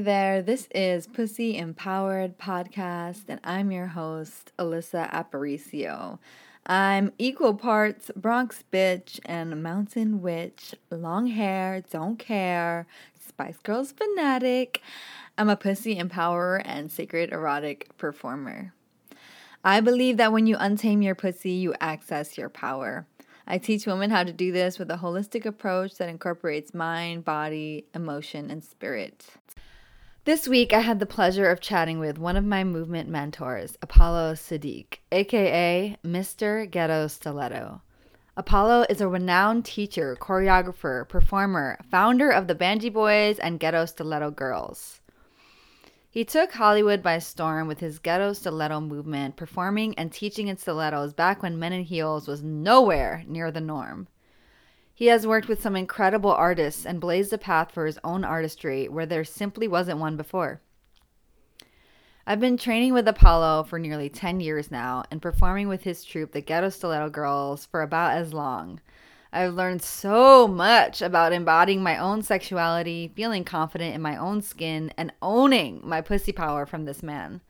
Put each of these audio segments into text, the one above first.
There, this is Pussy Empowered Podcast, and I'm your host, Alyssa Aparicio. I'm equal parts Bronx bitch and mountain witch, long hair, don't care, Spice Girls fanatic. I'm a pussy empowerer and sacred erotic performer. I believe that when you untame your pussy, you access your power. I teach women how to do this with a holistic approach that incorporates mind, body, emotion, and spirit. This week, I had the pleasure of chatting with one of my movement mentors, Apollo Sadiq, aka Mr. Ghetto Stiletto. Apollo is a renowned teacher, choreographer, performer, founder of the Banji Boys and Ghetto Stiletto Girls. He took Hollywood by storm with his Ghetto Stiletto movement, performing and teaching in stilettos back when men in heels was nowhere near the norm. He has worked with some incredible artists and blazed a path for his own artistry where there simply wasn't one before. I've been training with Apollo for nearly 10 years now and performing with his troupe, the Ghetto Stiletto Girls, for about as long. I've learned so much about embodying my own sexuality, feeling confident in my own skin, and owning my pussy power from this man.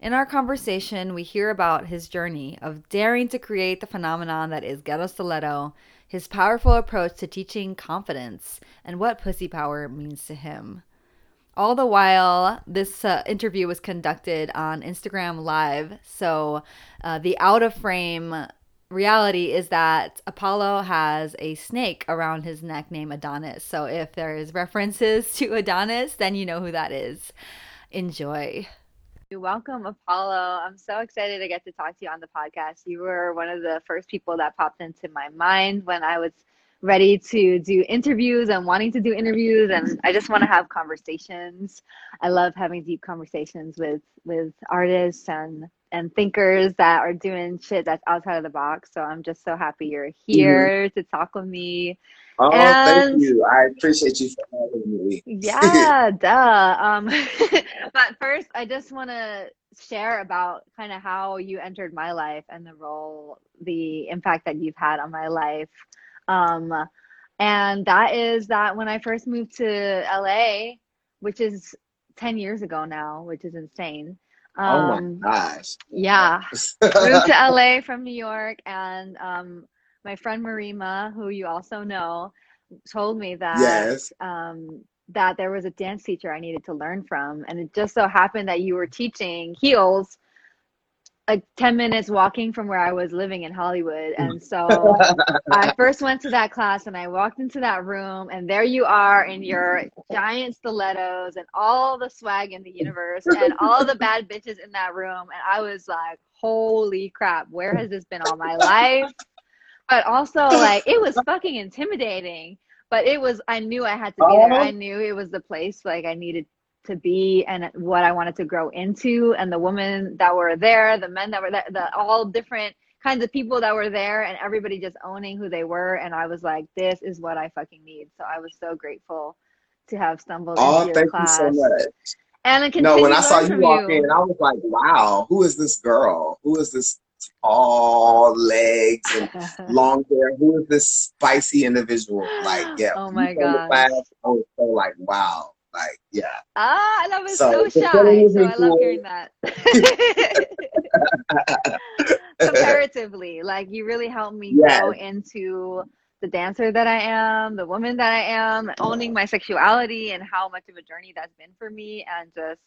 In our conversation, we hear about his journey of daring to create the phenomenon that is Ghetto Stiletto his powerful approach to teaching confidence, and what pussy power means to him. All the while, this uh, interview was conducted on Instagram Live. So, uh, the out of frame reality is that Apollo has a snake around his neck named Adonis. So, if there's references to Adonis, then you know who that is. Enjoy. Welcome, Apollo. I'm so excited to get to talk to you on the podcast. You were one of the first people that popped into my mind when I was ready to do interviews and wanting to do interviews and I just want to have conversations. I love having deep conversations with with artists and and thinkers that are doing shit that's outside of the box. So I'm just so happy you're here mm-hmm. to talk with me. Oh, and, thank you. I appreciate you for having me. yeah, duh. Um, but first, I just want to share about kind of how you entered my life and the role, the impact that you've had on my life. Um, and that is that when I first moved to LA, which is 10 years ago now, which is insane. Um, oh my um, gosh. Yeah. moved to LA from New York and um, my friend Marima, who you also know, told me that yes. um, that there was a dance teacher I needed to learn from, and it just so happened that you were teaching heels like 10 minutes walking from where I was living in Hollywood. And so I first went to that class and I walked into that room and there you are in your giant stilettos and all the swag in the universe and all the bad bitches in that room. And I was like, holy crap, where has this been all my life? but also like it was fucking intimidating. But it was I knew I had to be there. I uh-huh. knew it was the place like I needed to be and what I wanted to grow into and the women that were there, the men that were there, the all different kinds of people that were there and everybody just owning who they were and I was like this is what I fucking need. So I was so grateful to have stumbled oh, into your class. you so much. And no, when I saw you walk you. in, I was like, "Wow, who is this girl? Who is this tall legs and long hair. Who is this spicy individual? Like, yeah. Oh my god. I was so like, wow. Like, yeah. Ah, I was so, so shy. So I love hearing that. Comparatively, like you really helped me yes. grow into the dancer that I am, the woman that I am, owning my sexuality and how much of a journey that's been for me and just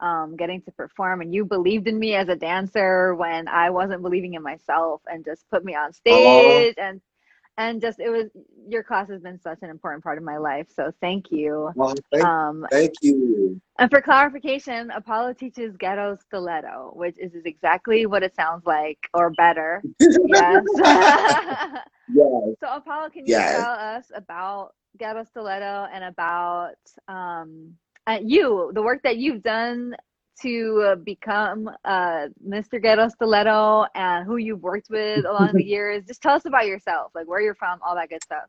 um, getting to perform and you believed in me as a dancer when I wasn't believing in myself and just put me on stage and and just it was your class has been such an important part of my life so thank you. Well, thank, um, thank you. and for clarification apollo teaches ghetto stiletto which is exactly what it sounds like or better. Yes. Yes. So apollo can you yes. tell us about ghetto stiletto and about um uh, you, the work that you've done to uh, become uh, Mr. Ghetto Stiletto and who you've worked with along the years. Just tell us about yourself, like where you're from, all that good stuff.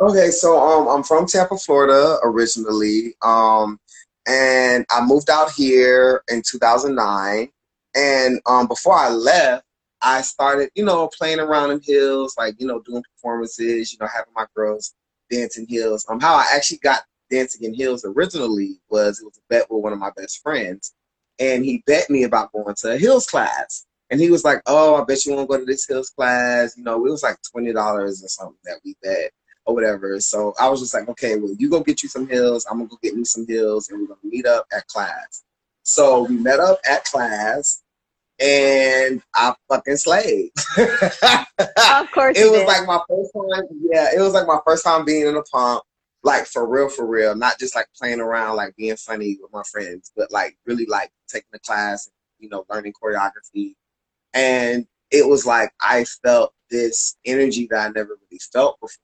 Okay, so um, I'm from Tampa, Florida originally, um, and I moved out here in 2009. And um, before I left, I started, you know, playing around in hills, like you know, doing performances, you know, having my girls dancing hills. Um, how I actually got Dancing in Hills originally was it was a bet with one of my best friends, and he bet me about going to a Heels class. And he was like, "Oh, I bet you want to go to this Hills class." You know, it was like twenty dollars or something that we bet or whatever. So I was just like, "Okay, well, you go get you some Hills. I'm gonna go get me some Hills, and we're gonna meet up at class." So we met up at class, and I fucking slayed. of course, it was did. like my first time. Yeah, it was like my first time being in a pump like for real, for real, not just like playing around, like being funny with my friends, but like really like taking the class, and you know, learning choreography. And it was like I felt this energy that I never really felt before.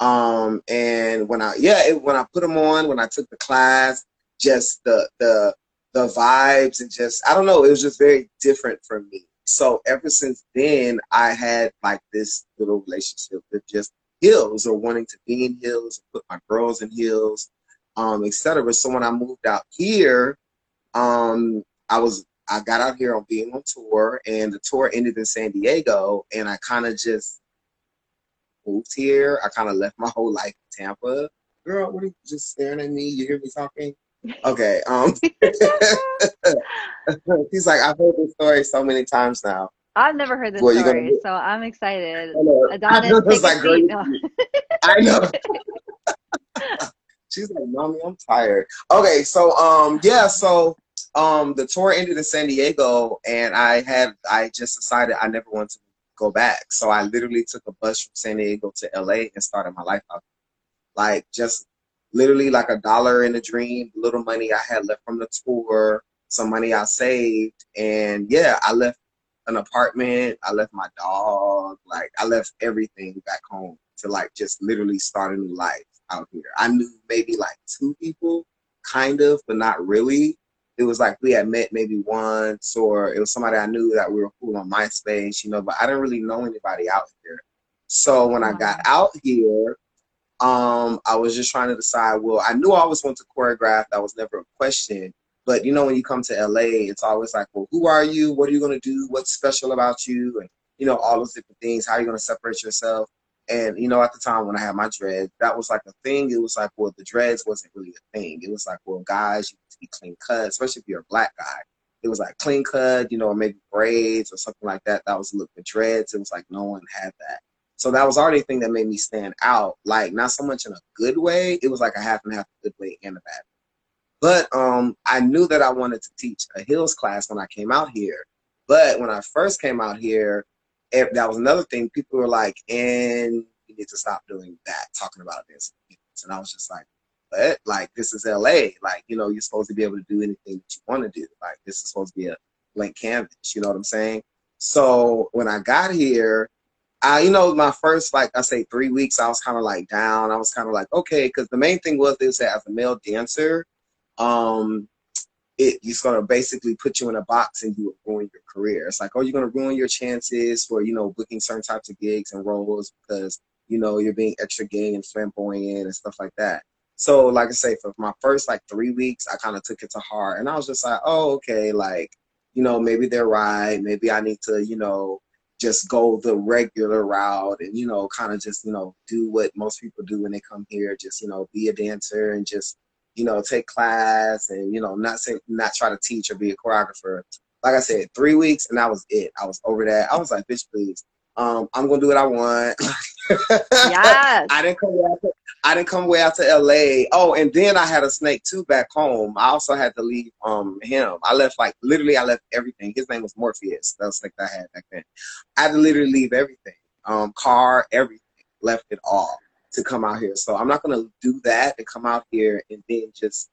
Um, and when I, yeah, it, when I put them on, when I took the class, just the the the vibes and just I don't know, it was just very different for me. So ever since then, I had like this little relationship with just heels or wanting to be in heels, put my girls in heels, um, etc. So when I moved out here, um, I was I got out here on being on tour, and the tour ended in San Diego, and I kind of just moved here. I kind of left my whole life in Tampa. Girl, what are you just staring at me? You hear me talking? Okay. Um, he's like, I've heard this story so many times now. I've never heard this well, story, so I'm excited. Adonis, take like, a seat. No. I know. She's like, "Mommy, I'm tired." Okay, so um, yeah, so um, the tour ended in San Diego, and I had I just decided I never want to go back. So I literally took a bus from San Diego to LA and started my life out. Like just literally like a dollar in a dream, little money I had left from the tour, some money I saved, and yeah, I left an apartment. I left my dog. Like I left everything back home to like just literally start a new life out here. I knew maybe like two people, kind of, but not really. It was like we had met maybe once, or it was somebody I knew that we were cool on MySpace, you know. But I didn't really know anybody out here. So when I got out here, um, I was just trying to decide. Well, I knew I always wanted to choreograph. That was never a question. But you know, when you come to LA, it's always like, well, who are you? What are you gonna do? What's special about you? And you know, all those different things. How are you gonna separate yourself? And you know, at the time when I had my dreads, that was like a thing. It was like, well, the dreads wasn't really a thing. It was like, well, guys, you need to be clean cut, especially if you're a black guy. It was like clean cut, you know, or maybe braids or something like that. That was a look. The dreads, it was like no one had that. So that was already a thing that made me stand out. Like not so much in a good way. It was like a half and half good way and a bad but um, I knew that I wanted to teach a Hills class when I came out here. But when I first came out here, it, that was another thing. People were like, and you need to stop doing that, talking about this. And I was just like, but Like, this is LA. Like, you know, you're supposed to be able to do anything that you want to do. Like, this is supposed to be a blank canvas. You know what I'm saying? So when I got here, I, you know, my first, like I say, three weeks, I was kind of like down. I was kind of like, okay, because the main thing was this as a male dancer, um, it, it's going to basically put you in a box and you ruin your career. It's like, oh, you're going to ruin your chances for, you know, booking certain types of gigs and roles because, you know, you're being extra gay and flamboyant and stuff like that. So, like I say, for my first like three weeks, I kind of took it to heart and I was just like, oh, okay, like, you know, maybe they're right. Maybe I need to, you know, just go the regular route and, you know, kind of just, you know, do what most people do when they come here, just, you know, be a dancer and just you know, take class and, you know, not say, not try to teach or be a choreographer. Like I said, three weeks and that was it. I was over that. I was like, bitch, please. Um, I'm gonna do what I want. yes. I didn't come way out to, I didn't come way out to LA. Oh, and then I had a snake too back home. I also had to leave um him. I left like literally I left everything. His name was Morpheus. That was like I had back then. I had to literally leave everything. Um, car, everything. Left it all to come out here. So I'm not gonna do that and come out here and then just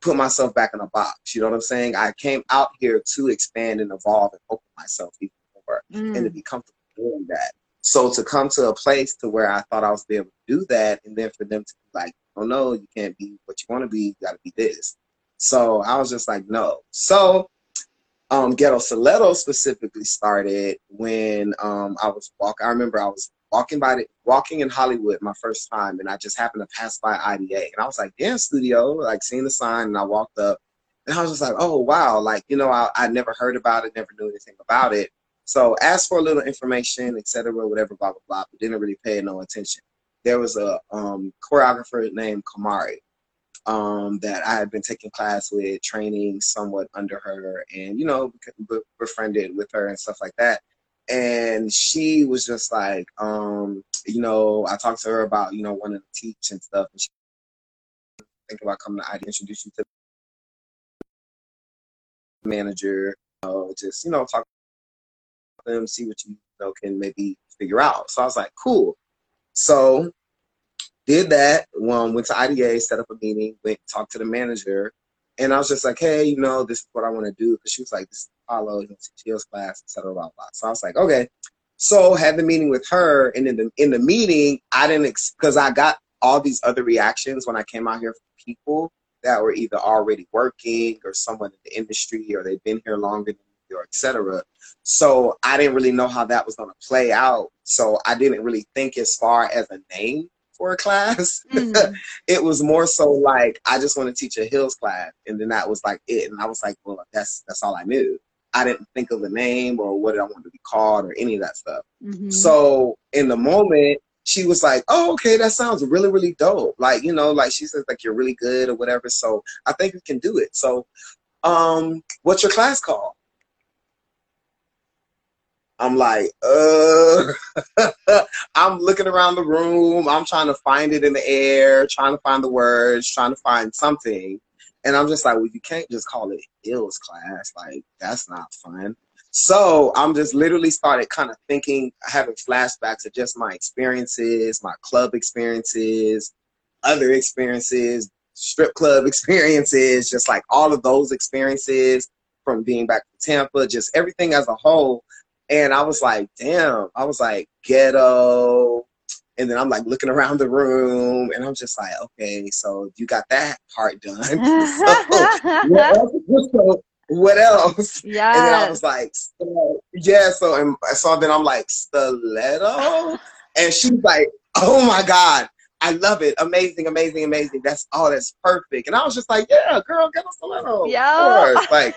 put myself back in a box. You know what I'm saying? I came out here to expand and evolve and open myself even more mm. and to mm. be comfortable doing that. So to come to a place to where I thought I was able to do that, and then for them to be like, "Oh no, you can't be what you want to be. You got to be this." So I was just like, "No." So um, Ghetto Stiletto specifically started when um, I was walking. I remember I was walking by the walking in Hollywood my first time, and I just happened to pass by IDA, and I was like, "Dance studio!" Like seeing the sign, and I walked up, and I was just like, "Oh wow!" Like you know, I I never heard about it, never knew anything about it. So asked for a little information, etc., whatever, blah blah blah, but didn't really pay no attention. There was a um, choreographer named Kamari, um, that I had been taking class with, training somewhat under her, and you know, befriended with her and stuff like that. And she was just like, um, you know, I talked to her about, you know, wanting to teach and stuff, and she think about coming to ID, introduce you to the manager, you know, just you know, talk to them, see what you, you know can maybe figure out. So I was like, cool. So did that. Um, went to IDA, set up a meeting, went talked to the manager, and I was just like, hey, you know, this is what I want to do. Because she was like, this is Apollo, you know, Teal's class, etc. Blah, blah. So I was like, okay. So had the meeting with her, and in the in the meeting, I didn't because I got all these other reactions when I came out here from people that were either already working or someone in the industry or they've been here longer than me or etc. So I didn't really know how that was going to play out. So I didn't really think as far as a name for a class. Mm-hmm. it was more so like I just want to teach a Hills class, and then that was like it. And I was like, well, that's that's all I knew. I didn't think of a name or what I wanted to be called or any of that stuff. Mm-hmm. So in the moment, she was like, "Oh, okay, that sounds really, really dope." Like you know, like she says, like you're really good or whatever. So I think we can do it. So, um, what's your class called? I'm like, uh, I'm looking around the room. I'm trying to find it in the air, trying to find the words, trying to find something. And I'm just like, well, you can't just call it ills class. Like, that's not fun. So I'm just literally started kind of thinking, having flashbacks of just my experiences, my club experiences, other experiences, strip club experiences, just like all of those experiences from being back to Tampa, just everything as a whole. And I was like, damn, I was like, ghetto. And then I'm like looking around the room and I'm just like, okay, so you got that part done. so, what else? So, what else? Yeah. And then I was like, so, yeah. So and so then I'm like, stiletto, and she's like, oh my god, I love it, amazing, amazing, amazing. That's oh, that's perfect. And I was just like, yeah, girl, get a stiletto. Yeah. Like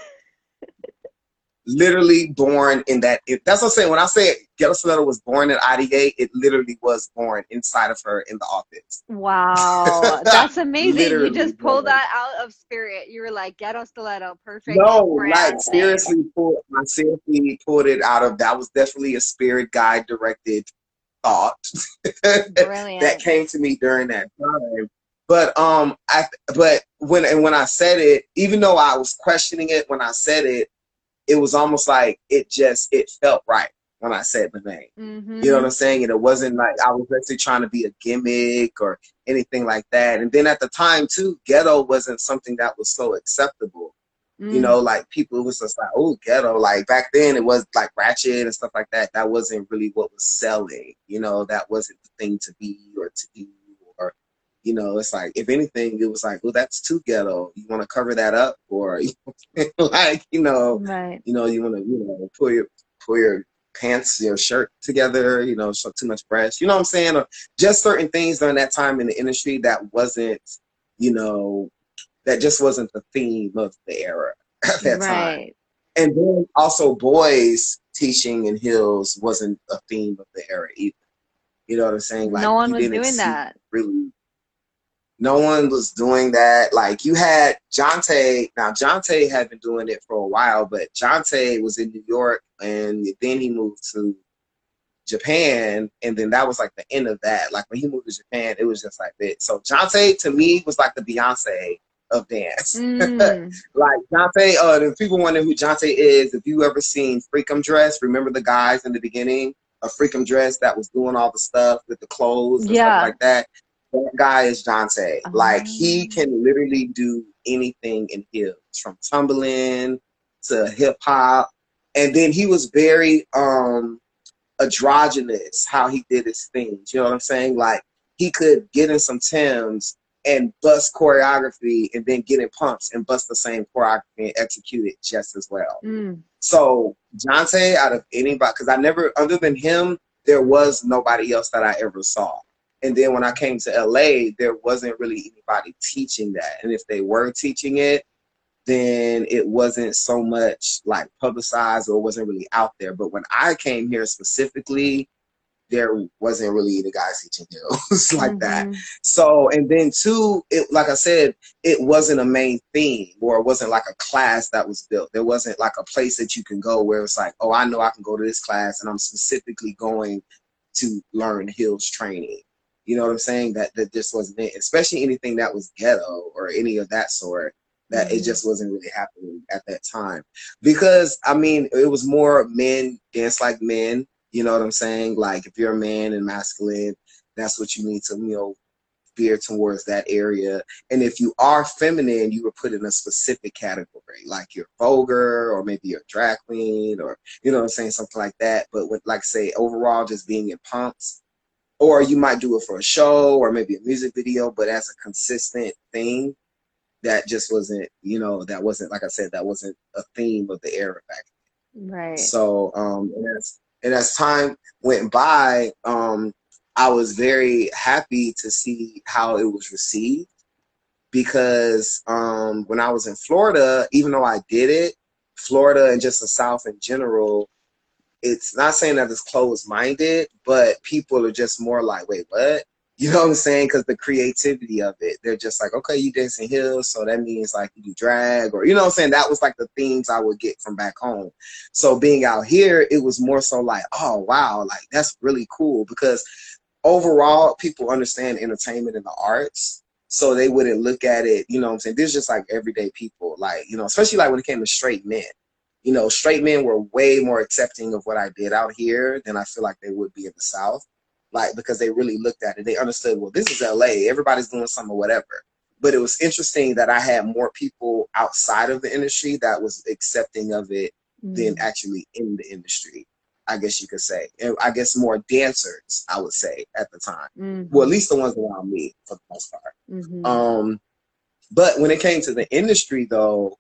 literally born in that. It, that's what I'm saying. When I say Ghetto Stiletto was born at IDA, it literally was born inside of her in the office. Wow, that's amazing! you just pulled that out of spirit. You were like Ghetto Stiletto, perfect. No, like seriously, pulled, I seriously pulled it out of. That was definitely a spirit guide directed thought that came to me during that time. But um, I but when and when I said it, even though I was questioning it when I said it, it was almost like it just it felt right when I said the name. Mm-hmm. You know what I'm saying? And it wasn't like I was actually trying to be a gimmick or anything like that. And then at the time too, ghetto wasn't something that was so acceptable. Mm. You know, like people was just like, oh, ghetto. Like back then it was like ratchet and stuff like that. That wasn't really what was selling. You know, that wasn't the thing to be or to do you know, it's like if anything, it was like, well, that's too ghetto. You want to cover that up, or like, you know, right. you know, you want to, you know, pull your pull your pants, your shirt together, you know, show too much breast. You know what I'm saying? Or just certain things during that time in the industry that wasn't, you know, that just wasn't the theme of the era at that right. time. And then also boys teaching in Hills wasn't a theme of the era either. You know what I'm saying? Like no one was doing that. Really no one was doing that. Like you had Jonte. Now Jonte had been doing it for a while, but Jonte was in New York, and then he moved to Japan, and then that was like the end of that. Like when he moved to Japan, it was just like that. So Jonte to me was like the Beyonce of dance. Mm. like Jonte, uh, if people wonder who Jonte is, if you ever seen Freakum Dress, remember the guys in the beginning of Freakum Dress that was doing all the stuff with the clothes and yeah. stuff like that that guy is Jonte. Um, like he oh. can literally do anything in Hills, from tumbling to hip hop, and then he was very um androgynous how he did his things. You know what I'm saying? Like he could get in some Tims and bust choreography, and then get in pumps and bust the same choreography and execute it just as well. Mm. So Jonte, out of anybody, because I never, other than him, there was nobody else that I ever saw. And then when I came to LA, there wasn't really anybody teaching that. And if they were teaching it, then it wasn't so much like publicized or wasn't really out there. But when I came here specifically, there wasn't really any guys teaching heels like mm-hmm. that. So, and then two, it like I said, it wasn't a main theme or it wasn't like a class that was built. There wasn't like a place that you can go where it's like, oh, I know I can go to this class and I'm specifically going to learn heels training. You know what I'm saying? That that just wasn't it. Especially anything that was ghetto or any of that sort. That mm-hmm. it just wasn't really happening at that time. Because I mean, it was more men dance like men you know what I'm saying? Like if you're a man and masculine, that's what you need to, you know, veer towards that area. And if you are feminine, you were put in a specific category, like you're vulgar or maybe you're drag queen or you know what I'm saying, something like that. But with like say overall just being in pumps, or you might do it for a show or maybe a music video, but as a consistent thing, that just wasn't, you know, that wasn't like I said, that wasn't a theme of the era back then. Right. So um and that's and as time went by, um, I was very happy to see how it was received because um, when I was in Florida, even though I did it, Florida and just the South in general, it's not saying that it's closed minded, but people are just more like, wait, what? You know what I'm saying? Because the creativity of it, they're just like, okay, you dancing heels, so that means like you do drag, or you know what I'm saying? That was like the themes I would get from back home. So being out here, it was more so like, oh wow, like that's really cool because overall, people understand entertainment and the arts, so they wouldn't look at it. You know what I'm saying? This is just like everyday people, like you know, especially like when it came to straight men. You know, straight men were way more accepting of what I did out here than I feel like they would be in the South like because they really looked at it. They understood, well, this is LA. Everybody's doing something, whatever. But it was interesting that I had more people outside of the industry that was accepting of it mm. than actually in the industry. I guess you could say. And I guess more dancers, I would say, at the time. Mm-hmm. Well, at least the ones around me for the most part. Mm-hmm. Um, but when it came to the industry, though,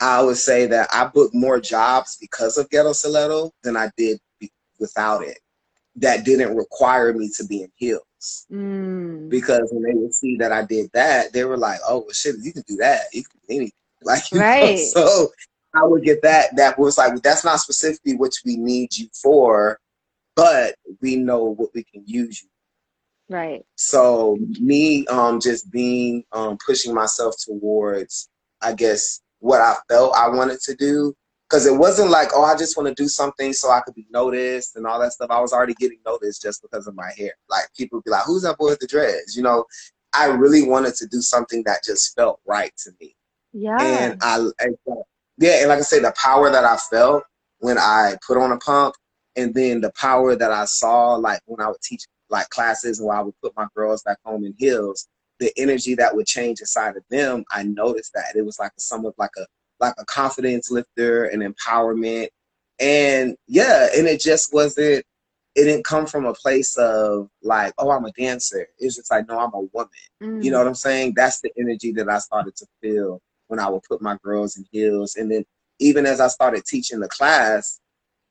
I would say that I booked more jobs because of Ghetto Stiletto than I did be- without it that didn't require me to be in heels. Mm. Because when they would see that I did that, they were like, "Oh well, shit, you can do that. You can do anything." Like, right. Know? So I would get that. That was like, that's not specifically what we need you for, but we know what we can use you. Right. So me, um, just being, um, pushing myself towards, I guess, what I felt I wanted to do because it wasn't like, oh, I just want to do something so I could be noticed and all that stuff. I was already getting noticed just because of my hair. Like people would be like, who's that boy with the dreads? You know, I really wanted to do something that just felt right to me. Yeah. And I, and, yeah, and like I said, the power that I felt when I put on a pump, and then the power that I saw, like when I would teach like classes, and I would put my girls back home in heels, the energy that would change inside of them, I noticed that it was like somewhat like a like a confidence lifter and empowerment. And yeah, and it just wasn't it didn't come from a place of like, oh, I'm a dancer. It's just like, no, I'm a woman. Mm. You know what I'm saying? That's the energy that I started to feel when I would put my girls in heels. And then even as I started teaching the class,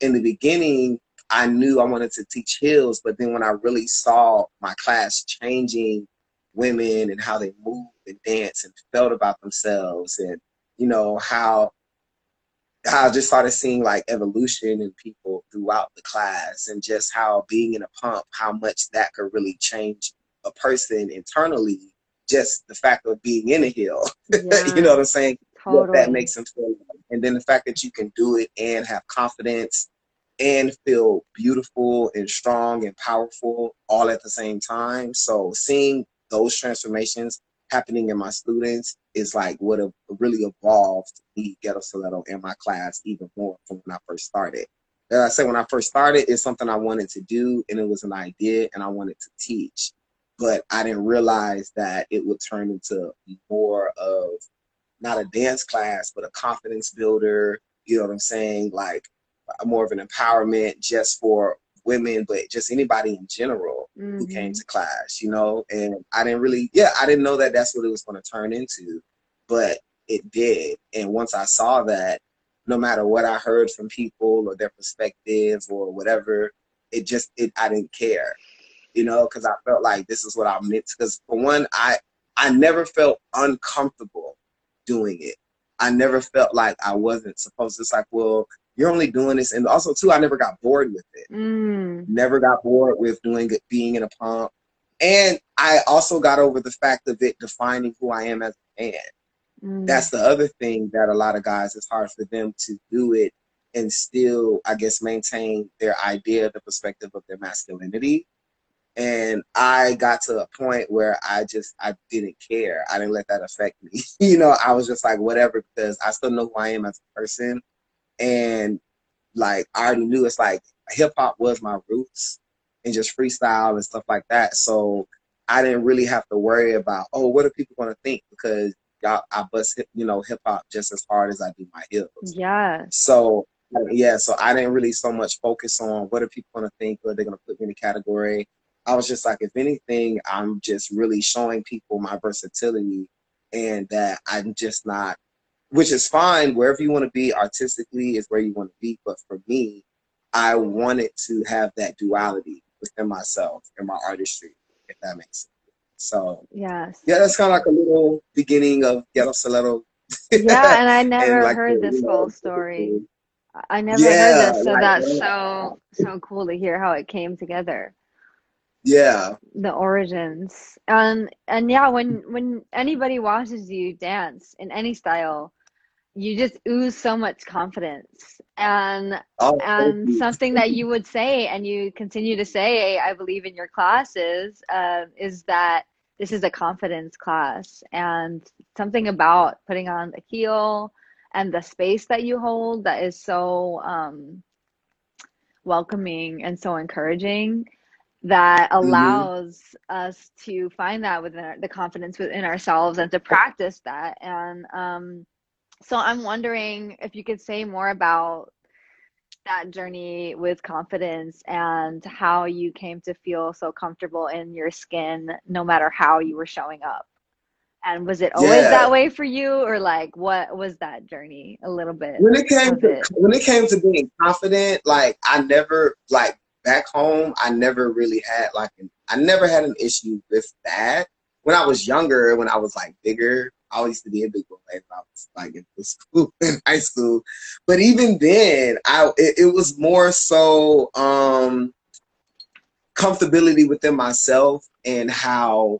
in the beginning, I knew I wanted to teach heels, but then when I really saw my class changing women and how they move and dance and felt about themselves and you know, how how I just started seeing like evolution in people throughout the class and just how being in a pump, how much that could really change a person internally. Just the fact of being in a hill. yeah, you know what I'm saying? Totally. What that makes them feel. And then the fact that you can do it and have confidence and feel beautiful and strong and powerful all at the same time. So seeing those transformations happening in my students is like what have really evolved the ghetto stiletto in my class even more from when I first started. As I said, when I first started, it's something I wanted to do and it was an idea and I wanted to teach. But I didn't realize that it would turn into more of not a dance class, but a confidence builder. You know what I'm saying? Like more of an empowerment just for women, but just anybody in general mm-hmm. who came mm-hmm. to class, you know. And I didn't really, yeah, I didn't know that that's what it was going to turn into, but it did. And once I saw that, no matter what I heard from people or their perspective or whatever, it just, it, I didn't care, you know, because I felt like this is what I meant. Because for one, I, I never felt uncomfortable doing it. I never felt like I wasn't supposed to. It's like, well, you're only doing this, and also too, I never got bored with it. Mm. Never got bored with doing it, being in a pump, and I also got over the fact of it defining who I am as a man. Mm. That's the other thing that a lot of guys it's hard for them to do it and still, I guess, maintain their idea, the perspective of their masculinity. And I got to a point where I just I didn't care. I didn't let that affect me. you know, I was just like whatever because I still know who I am as a person. And like I already knew it's like hip hop was my roots and just freestyle and stuff like that. So I didn't really have to worry about, oh, what are people gonna think? Because y'all I bust hip, you know, hip hop just as hard as I do my heels. Yeah. So yeah, so I didn't really so much focus on what are people gonna think or they're gonna put me in a category. I was just like, if anything, I'm just really showing people my versatility and that I'm just not, which is fine. Wherever you want to be artistically is where you want to be. But for me, I wanted to have that duality within myself and my artistry, if that makes sense. So Yes. yeah, that's kind of like a little beginning of Ghetto Stiletto. Yeah, and I never like heard the, this you know, story. I never Yeah, heard this, so like, that's so so cool to hear how it came together. Yeah, the origins and and yeah when when anybody watches you dance in any style you just ooze so much confidence. And oh, and something that you would say and you continue to say i believe in your classes uh, is that this is a confidence class. And something about putting on the heel and the space that you hold that is so um, welcoming and so encouraging that Mhm. allows us to find that within our, the confidence within ourselves and to practice that. And um, so i'm wondering if you could say more about that journey with confidence and how you came to feel so comfortable in your skin no matter how you were showing up and was it always Yeah. that way for you or like what was that journey a little bit when it came to it. when it came to being confident, like I never like back home, I never really had like an, I never had an issue with that. When I was younger, when I was like bigger, I always used to be a big boy when I was like in school, in high school. But even then, I it, it was more so um comfortability within myself and how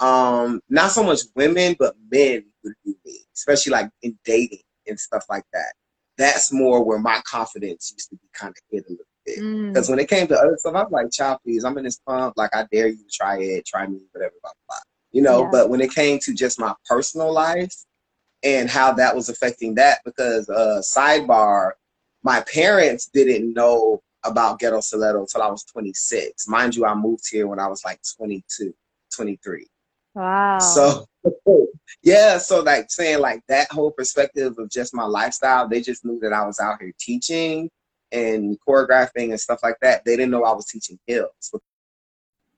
um not so much women but men would view me, especially like in dating and stuff like that. That's more where my confidence used to be kind of hit a little bit. Mm, Because when it came to other stuff, I'm like, child, please, I'm in this pump. Like, I dare you to try it, try me, whatever, blah, blah, blah. You know, Yeah. but when it came to just my personal life and how that was affecting that, because, uh, sidebar, my parents didn't know about Ghetto Stiletto until I was 26. Mind you, I moved here when I was like 22, 23. wow So yeah, so like saying like that whole perspective of just my lifestyle, they just knew that I was out here teaching and choreographing and stuff like that. They didn't know I was teaching hills.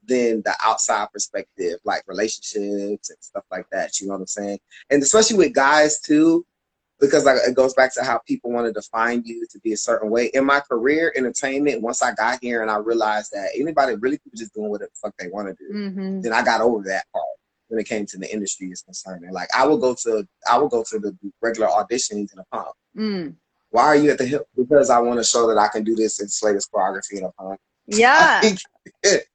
Then the outside perspective, like relationships and stuff like that, you know what I'm saying? And especially with guys too, because like it goes back to how people want to define you to be a certain way. In my career, entertainment, once I got here and I realized that anybody really people just doing whatever the fuck they want to do hmm then I got over that part when it came to the industry is concerned. And like I will go to I will go to the regular auditions in a pump. mm. Why are you at the hip? Because I want to show that I can do this in Slater's choreography in a pump. yeah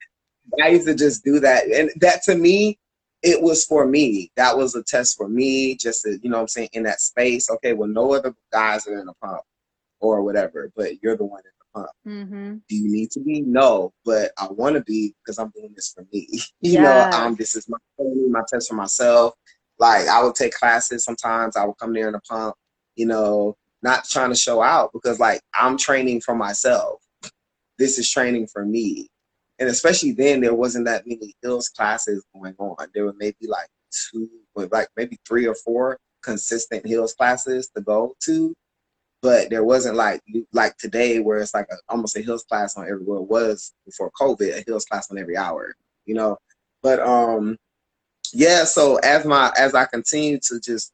I used to just do that. And that to me, it was for me. That was a test for me, just to, you know what I'm saying, in that space. Okay, well no other guys are in a pump or whatever, but you're the one in the pump. hmm do you need to be? No, but I want to be because I'm doing this for me. you Yes. know, um, this is my my test for myself. Like I would take classes sometimes. I would come there in a pump, you know, not trying to show out because like I'm training for myself. This is training for me, and especially then there wasn't that many hills classes going on. There were maybe like two, like maybe three or four consistent hills classes to go to but there wasn't like like today where it's like a, almost a hills class on every well it was before covid a hills class on every hour you know but um yeah so as my as i continue to just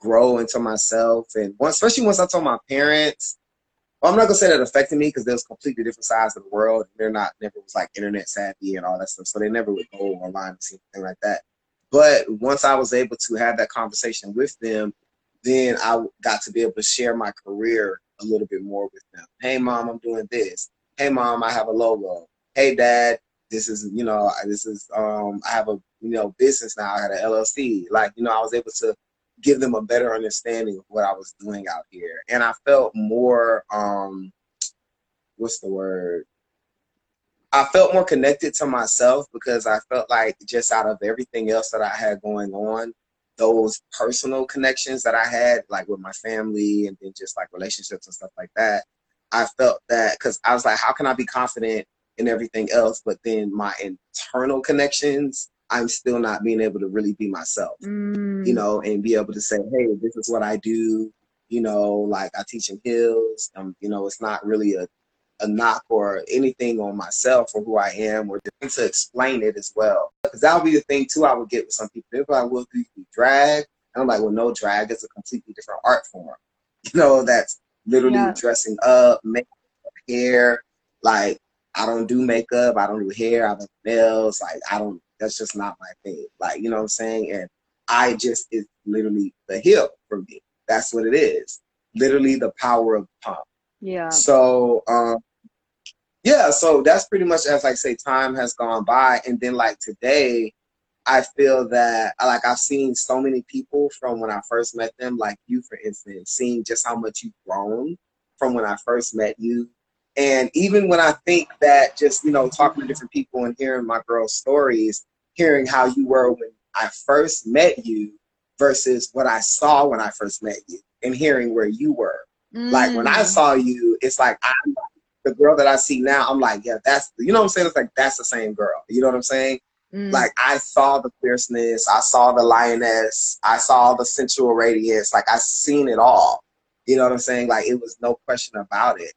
grow into myself and once especially once i told my parents well, i'm not gonna say that affected me because there's completely different sides of the world they're not never was like internet savvy and all that stuff so they never would go online and see anything like that but once i was able to have that conversation with them then I got to be able to share my career a little bit more with them. Hey, mom, I'm doing this. Hey, mom, I have a logo. Hey, dad, this is you know this is um I have a you know business now. I had an LLC. Like you know, I was able to give them a better understanding of what I was doing out here, and I felt more um what's the word? I felt more connected to myself because I felt like just out of everything else that I had going on, those personal connections that I had, like with my family and then just like relationships and stuff like that, I felt that because I was like, how can I be confident in everything else, but then my internal connections, I'm still not being able to really be myself, Mm. you know, and be able to say, hey, this is what I do, you know, like I teach in hills, um, you know, it's not really a a knock or anything on myself or who I am or to explain it as well. Because that would be the thing too I would get with some people. They're like, well, do you drag? And I'm like, well, no, drag is a completely different art form. You know, that's literally Yeah. dressing up, makeup, hair. Like, I don't do makeup, I don't do hair, I don't do nails. Like, I don't, that's just not my thing. Like, you know what I'm saying? And I just, is literally the heel for me. That's what it is. Literally the power of pump. Yeah. So um yeah, so that's pretty much as I say, time has gone by, and then like today, I feel that like I've seen so many people from when I first met them, like you for instance, seeing just how much you've grown from when I first met you. And even when I think that just, you know, talking to different people and hearing my girl's stories, hearing how you were when I first met you versus what I saw when I first met you and hearing where you were. Like when I Mm. saw you, it's like I'm the girl that I see now. I'm like, yeah, that's you know what I'm saying. It's like that's the same girl. You know what I'm saying? Mm. Like I saw the fierceness, I saw the lioness, I saw the sensual radiance. Like I seen it all. You know what I'm saying? Like it was no question about it.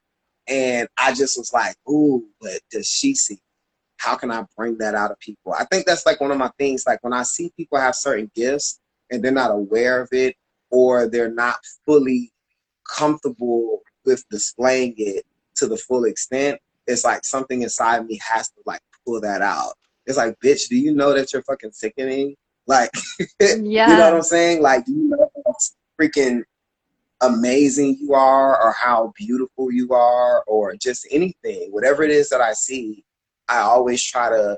And I just was like, ooh, but does she see? How can I bring that out of people? I think that's like one of my things. Like when I see people have certain gifts and they're not aware of it or they're not fully comfortable with displaying it to the full extent, it's like something inside me has to like pull that out. It's like, bitch, do you know that you're fucking sickening? Like, yeah. you know what I'm saying? Like, you know freaking amazing you are, or how beautiful you are, or just anything, whatever it is that I see, I always try to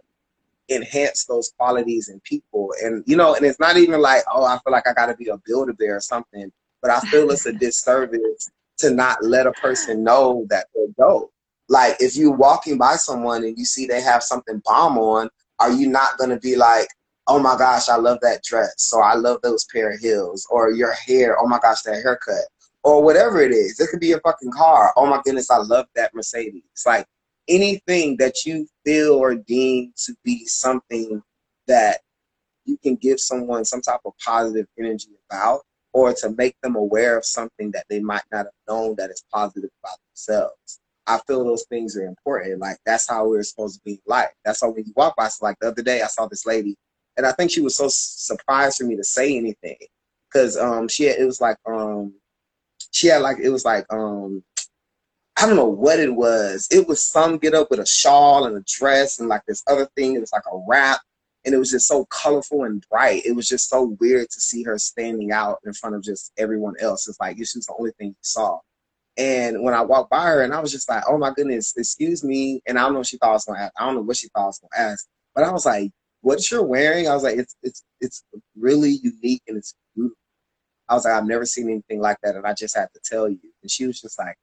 enhance those qualities in people. And you know, and it's not even like, oh, I feel like I gotta be a builder bear or something, but I feel it's a disservice to not let a person know that they're dope. Like if you're walking by someone and you see they have something bomb on, are you not gonna be like, oh my gosh, I love that dress, or I love those pair of heels, or your hair, oh my gosh, that haircut, or whatever it is. It could be a fucking car. Oh my goodness, I love that Mercedes. Like anything that you feel or deem to be something that you can give someone some type of positive energy about, or to make them aware of something that they might not have known that is positive about themselves. I feel those things are important. Like that's how we're supposed to be life. That's why when you walk by, so like the other day, I saw this lady, and I think she was so surprised for me to say anything, because um she had, it was like um she had like it was like um I don't know what it was. It was some get up with a shawl and a dress and like this other thing. It was like a wrap, and it was just so colorful and bright. It was just so weird to see her standing out in front of just everyone else. It's like this was the only thing you saw. And when I walked by her, and I was just like, "Oh my goodness, excuse me." And I don't know she thought I was gonna ask. I don't know what she thought I was gonna ask, but I was like, "What you're wearing?" I was like, "It's it's it's really unique and it's beautiful." I was like, "I've never seen anything like that," and I just had to tell you. And she was just like,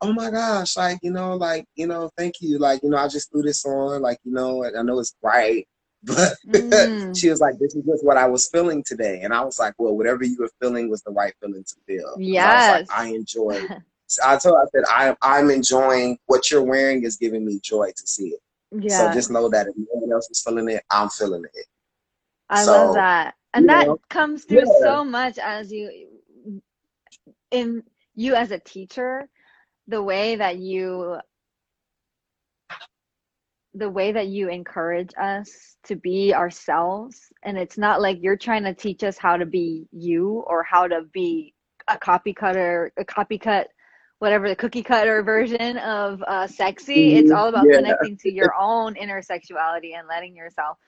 "Oh my gosh, like you know, like you know, thank you, like you know, I just threw this on, like you know, and I know it's bright, but." Mm. she was like, "This is just what I was feeling today," and I was like, "Well, whatever you were feeling was the right feeling to feel." 'Cause I Yes. like, "I enjoy." I told her, I said, "I I'm enjoying what you're wearing is giving me joy to see it. Yeah. So just know that if no one else is feeling it, I'm feeling it." I So, love that. And that know, comes through yeah. so much as you in you as a teacher, the way that you the way that you encourage us to be ourselves and it's not like you're trying to teach us how to be you or how to be a copy cutter a copycat whatever the cookie cutter version of uh, sexy it's Mhm. all about Yeah. connecting to your own inner sexuality and letting yourself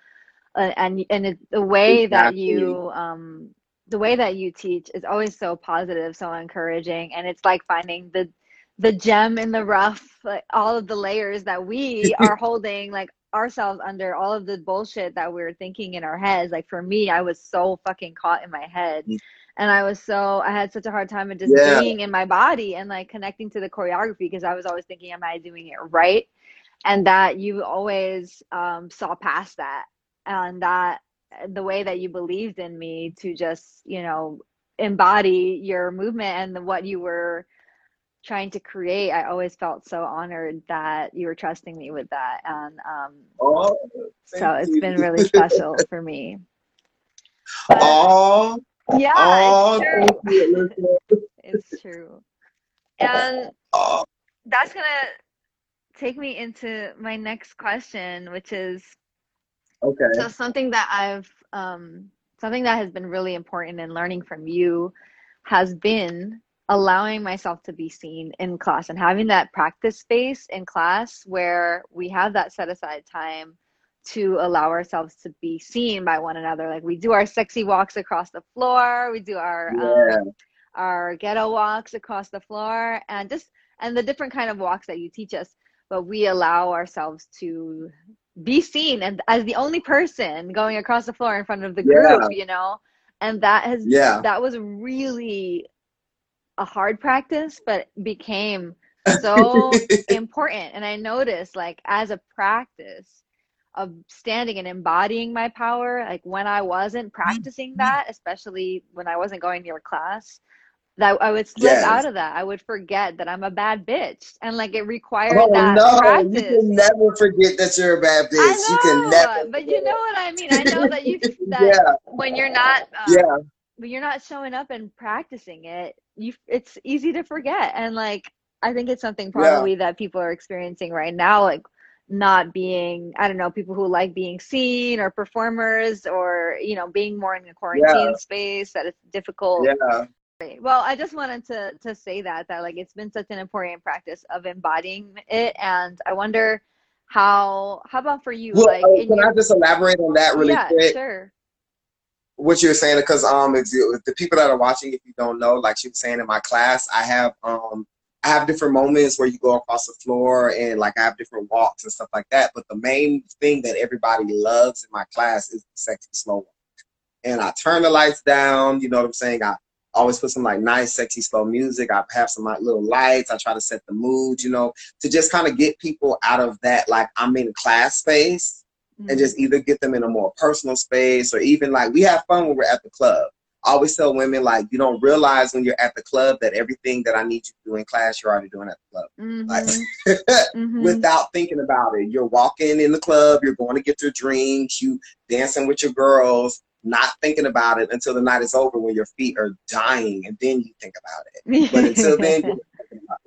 uh, and and it, the way that you um the way that you teach is always so positive so encouraging and it's like finding the the gem in the rough, like all of the layers that we are holding like ourselves under all of the bullshit that we are thinking in our heads. Like for me, I was so fucking caught in my head. And I was so I had such a hard time of just yeah. being in my body and like connecting to the choreography because I was always thinking, Am I doing it right? And that you always um, saw past that and that the way that you believed in me to just, you know, embody your movement and what you were trying to create, I always felt so honored that you were trusting me with that. And um, oh, so it's you. been really special for me. oh, yeah, oh, it's true. it's true. And that's going to take me into my next question, which is okay. So something that I've um, something that has been really important in learning from you has been allowing myself to be seen in class and having that practice space in class where we have that set aside time to allow ourselves to be seen by one another. Like we do our sexy walks across the floor. We do our yeah. um, our ghetto walks across the floor and just and the different kind of walks that you teach us. But we allow ourselves to be seen and as the only person going across the floor in front of the group yeah. you know? And that has yeah. that was really a hard practice but became so important. And i noticed like as a practice of standing and embodying my power like when i wasn't practicing that especially when i wasn't going to your class that I would slip yes. out of that. I would forget that I'm a bad bitch, and like it required oh, that no, practice. You can never forget that you're a bad bitch. Know, you can never. But you know what I mean. I know that you that yeah. when you're not. Um, yeah. When you're not showing up and practicing it, you it's easy to forget, and like I think it's something probably yeah. that people are experiencing right now, like not being i don't know people who like being seen or performers or you know being more in a quarantine yeah. space that it's difficult yeah well, I just wanted to to say that that like it's been such an important practice of embodying it, and I wonder how how about for you? Well, like, uh, can your... I just elaborate on that really yeah, quick? Sure. What you're saying, because um, if you, the people that are watching, if you don't know, like she was saying in my class, I have um, I have different moments where you go across the floor and like I have different walks and stuff like that. But the main thing that everybody loves in my class is the sexy slow walk. And I turn the lights down, you know what I'm saying? I always put some like nice, sexy, slow music. I have some like little lights. I try to set the mood, you know, to just kind of get people out of that like I'm in class space mm-hmm. and just either get them in a more personal space or even like we have fun when we're at the club. I always tell women like you don't realize when you're at the club that everything that I need you to do in class you're already doing at the club. Mm-hmm. Like mm-hmm. without thinking about it. You're walking in the club, you're going to get your drinks, you dancing with your girls, not thinking about it until the night is over when your feet are dying and then you think about it. But until then, you're,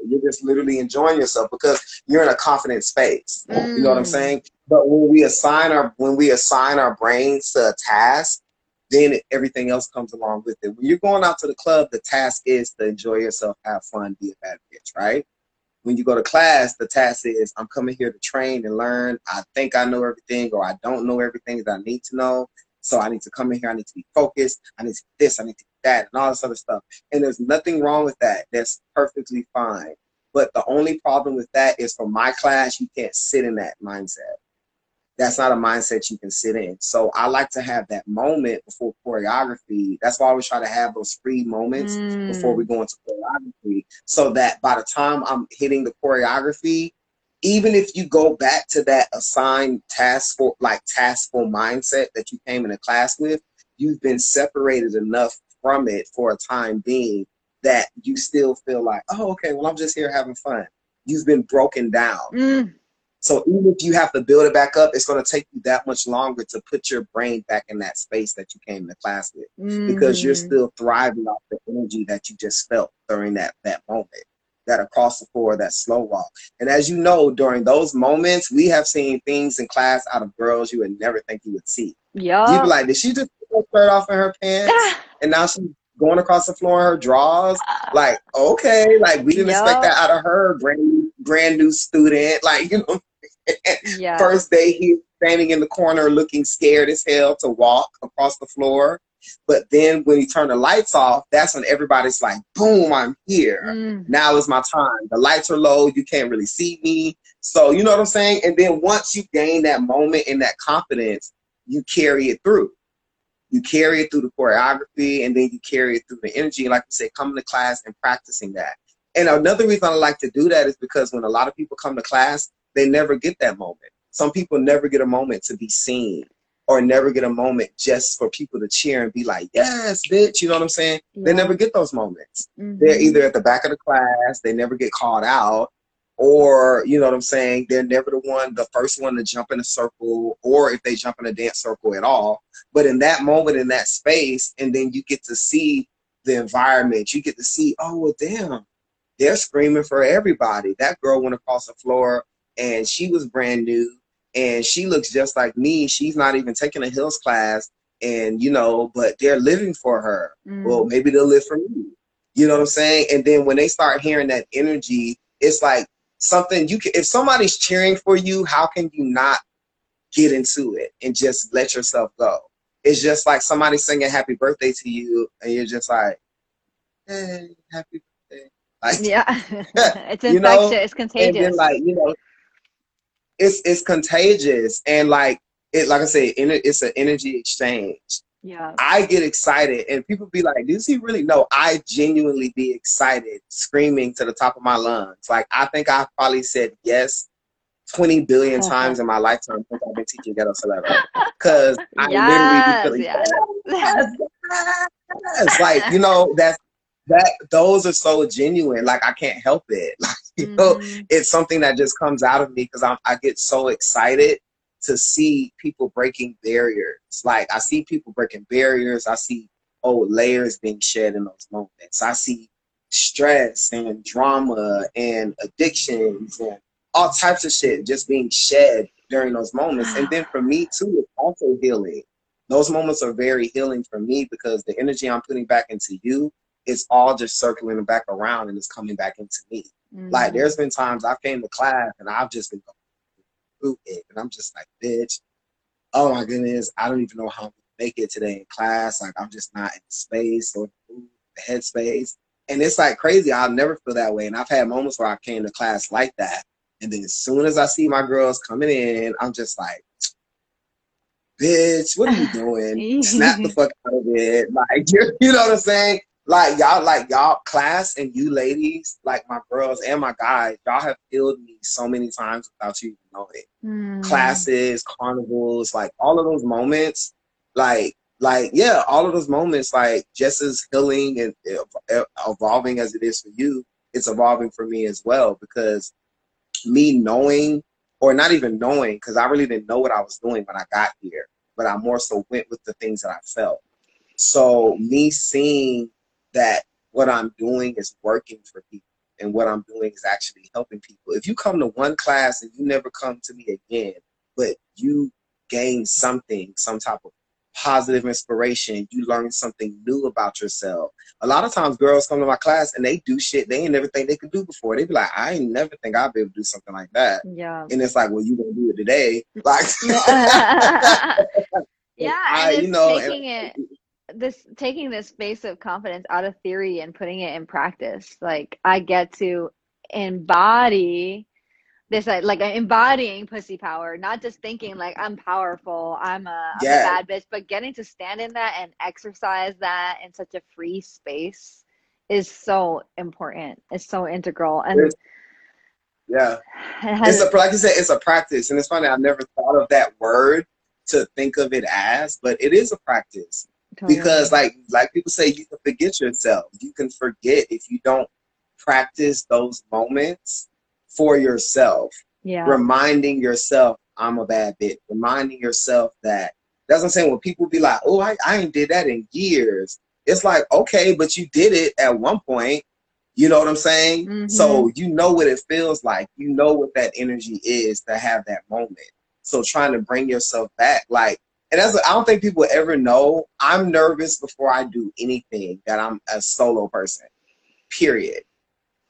you're, just literally enjoying yourself because you're in a confident space. Mm. You know what I'm mm. saying? But when we assign our when we assign our brains to a task, then everything else comes along with it. When you're going out to the club, the task is to enjoy yourself, have fun, be a bad bitch, right? When you go to class, the task is I'm coming here to train and learn. I think I know everything or I don't know everything that I need to know. So I need to come in here. I need to be focused. I need to this. I need to that, and all this other stuff. And there's nothing wrong with that. That's perfectly fine. But the only problem with that is for my class, you can't sit in that mindset. That's not a mindset you can sit in. So I like to have that moment before choreography. That's why I always try to have those free moments mm. before we go into choreography. So that by the time I'm hitting the choreography, even if you go back to that assigned taskful like taskful mindset that you came into class with you've been separated enough from it for a time being that you still feel like oh okay well i'm just here having fun you've been broken down mm. So even if you have to build it back up it's going to take you that much longer to put your brain back in that space that you came to class with mm. because you're mm. still thriving off the energy that you just felt during that that moment that across the floor, that slow walk. And as you know, during those moments, we have seen things in class out of girls you would never think you would see. Yeah. You'd be like, did she just take her shirt off in her pants? and now she's going across the floor in her drawers. Like, okay, like we didn't yep. expect that out of her, brand brand new student. Like, you know, yeah. first day he's standing in the corner looking scared as hell to walk across the floor. But then when you turn the lights off, that's when everybody's like, boom, I'm here. Mm. Now is my time. The lights are low. You can't really see me. So, you know what I'm saying? And then once you gain that moment and that confidence, you carry it through. You carry it through the choreography and then you carry it through the energy. Like you say, coming to class and practicing that. And another reason I like to do that is because when a lot of people come to class, they never get that moment. Some people never get a moment to be seen or never get a moment just for people to cheer and be like, yes, bitch. You know what I'm saying? Yeah. They never get those moments. Mm-hmm. They're either at the back of the class, they never get called out, or, you know what I'm saying? They're never the one, the first one to jump in a circle, or if they jump in a dance circle at all. But in that moment, in that space, and then you get to see the environment, you get to see, oh, well, damn, they're screaming for everybody. That girl went across the floor and she was brand new and she looks just like me. She's not even taking a Heels class, and you know, but they're living for her. Mm. Well, maybe they'll live for me. You know what I'm saying? And then when they start hearing that energy, it's like something you can. If somebody's cheering for you, how can you not get into it and just let yourself go? It's just like somebody singing "Happy Birthday" to you, and you're just like, "Hey, happy birthday!" Like, yeah, it's infectious. You know? It's contagious. And then, like you know, it's it's contagious and like it like I say, it's an energy exchange. Yeah. I get excited and people be like, does he really know? I genuinely be excited, screaming to the top of my lungs. Like I think I probably said yes 20 billion times in my lifetime since I've been teaching ghetto celebrity. Cause I yes, literally be feeling yes. yes. like, you know, that's that those are so genuine. Like I can't help it. Like you mm-hmm. know, it's something that just comes out of me because I I get so excited to see people breaking barriers. Like I see people breaking barriers. I see old layers being shed in those moments. I see stress and drama and addictions and all types of shit just being shed during those moments. And then for me too, it's also healing. Those moments are very healing for me because the energy I'm putting back into you is all just circling back around and it's coming back into me. Mm-hmm. Like there's been times I came to class and I've just been going it and I'm just like, bitch, oh my goodness, I don't even know how I'm gonna make it today in class. Like I'm just not in the space or the headspace. And it's like crazy. I'll never feel that way. And I've had moments where I came to class like that. And then as soon as I see my girls coming in, I'm just like, bitch, what are you doing? Snap the fuck out of it. Like, you know what I'm saying? Like y'all like y'all class and you ladies like my girls and my guys y'all have healed me so many times without you even knowing mm. classes carnivals like all of those moments like like yeah all of those moments like just as healing and evolving as it is for you it's evolving for me as well because me knowing or not even knowing because i really didn't know what i was doing when i got here but i more so went with the things that i felt so me seeing that what I'm doing is working for people and what I'm doing is actually helping people. If you come to one class and you never come to me again, but you gain something, some type of positive inspiration, you learn something new about yourself. A lot of times girls come to my class and they do shit they ain't never think they could do before. They be like, I ain't never think I'll be able to do something like that. Yeah. And it's like, well, you gonna do it today. Like Yeah, I, you know, taking and, it this taking this space of confidence out of theory and putting it in practice like i get to embody this like, embodying pussy power not just thinking like i'm powerful i'm a, yeah. I'm a bad bitch but getting to stand in that and exercise that in such a free space is so important it's so integral and it's, yeah it has, it's a like you said it's a practice and it's funny i've never thought of that word to think of it as but it is a practice Totally. Because like like people say, you can forget yourself. You can forget if you don't practice those moments for yourself. Yeah. Reminding yourself, I'm a bad bitch. Reminding yourself that that's what I'm saying. When people be like, oh, I, I ain't did that in years. It's like, okay, but you did it at one point. You know what I'm saying? Mm-hmm. So you know what it feels like. You know what that energy is to have that moment. So trying to bring yourself back, like and that's I don't think people ever know. I'm nervous before I do anything that I'm a solo person. Period.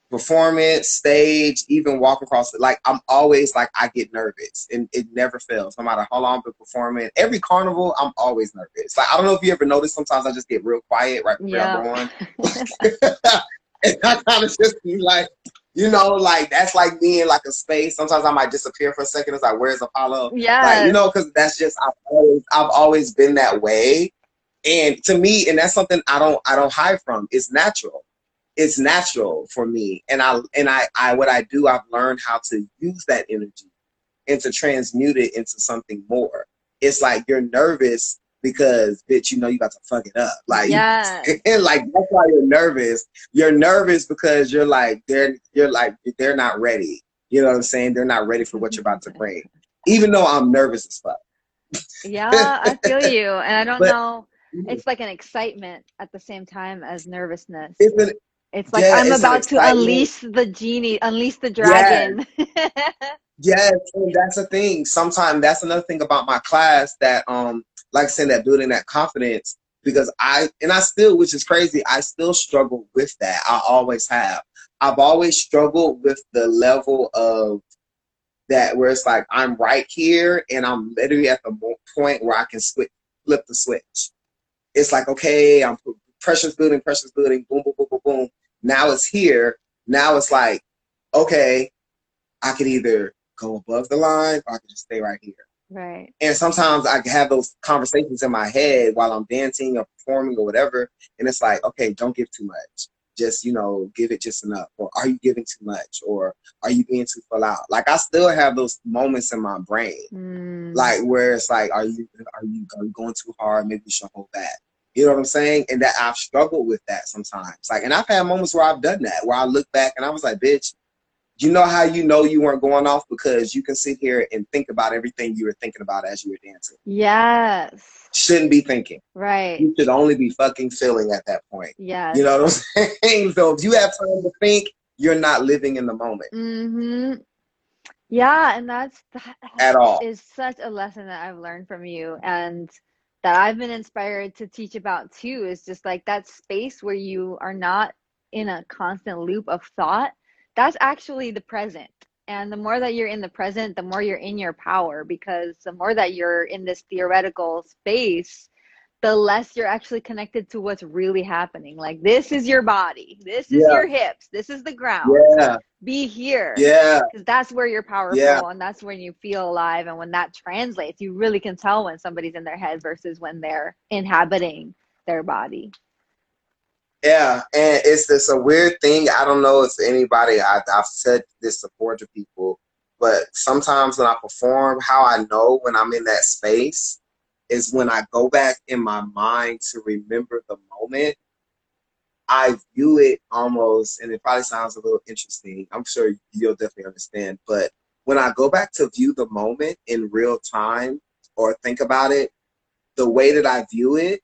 performance, stage, even walk across it. Like I'm always like I get nervous and it never fails. No matter how long I've been performing. Every carnival, I'm always nervous. Like I don't know if you ever noticed sometimes I just get real quiet right before yeah. I go on. and I kind of just be like, you know, like that's like me in like a space. Sometimes I might disappear for a second. It's like, where's Apollo? Yeah. Like, you know, because that's just I've always I've always been that way. And to me, and that's something I don't I don't hide from. It's natural it's natural for me and i and I, I what i do i've learned how to use that energy and to transmute it into something more it's like you're nervous because bitch you know you got to fuck it up. Like yeah. and like that's why you're nervous. You're nervous because you're like they're you're like they're not ready. You know what i'm saying? They're not ready for what you're about to bring. Even though i'm nervous as fuck. Yeah i feel you. And i don't but, know it's like an excitement at the same time as nervousness. It's like yeah, I'm it's about to unleash the genie, unleash the dragon. Yes. yes, that's the thing. Sometimes that's another thing about my class that um like said, that building that confidence because I and I still, which is crazy, I still struggle with that. I always have. I've always struggled with the level of that where it's like I'm right here and I'm literally at the point where I can switch, flip the switch. It's like okay, I'm pressure's building, pressure's building, boom, boom, boom, boom, boom. Now it's here. Now it's like, okay, I could either go above the line or I could just stay right here. Right. And sometimes I have those conversations in my head while I'm dancing or performing or whatever. And it's like, okay, don't give too much. Just, you know, give it just enough. Or are you giving too much? Or are you being too full out? Like I still have those moments in my brain. Mm. Like where it's like, are you are you going too hard? Maybe you should hold back. You know what I'm saying? And that I've struggled with that sometimes. Like, and I've had moments where I've done that, where I look back and I was like, bitch, you know how you know you weren't going off because you can sit here and think about everything you were thinking about as you were dancing. Yes. Shouldn't be thinking. Right. You should only be fucking feeling at that point. Yes. You know what I'm saying? so if you have time to think, you're not living in the moment. Mm-hmm. Yeah, and that's that at all is such a lesson that I've learned from you. And that I've been inspired to teach about too is just like that space where you are not in a constant loop of thought. That's actually the present. And the more that you're in the present, the more you're in your power because the more that you're in this theoretical space, the less you're actually connected to what's really happening. Like this is your body, this is yeah. your hips, this is the ground. Yeah. Be here. Yeah. Because that's where you're powerful yeah. and that's when you feel alive. And when that translates, you really can tell when somebody's in their head versus when they're inhabiting their body. Yeah, and it's this a weird thing. I don't know if anybody I, I've said this before to people, but sometimes when I perform, how I know when I'm in that space is when I go back in my mind to remember the moment, I view it almost, and it probably sounds a little interesting. I'm sure you'll definitely understand. But when I go back to view the moment in real time or think about it, the way that I view it,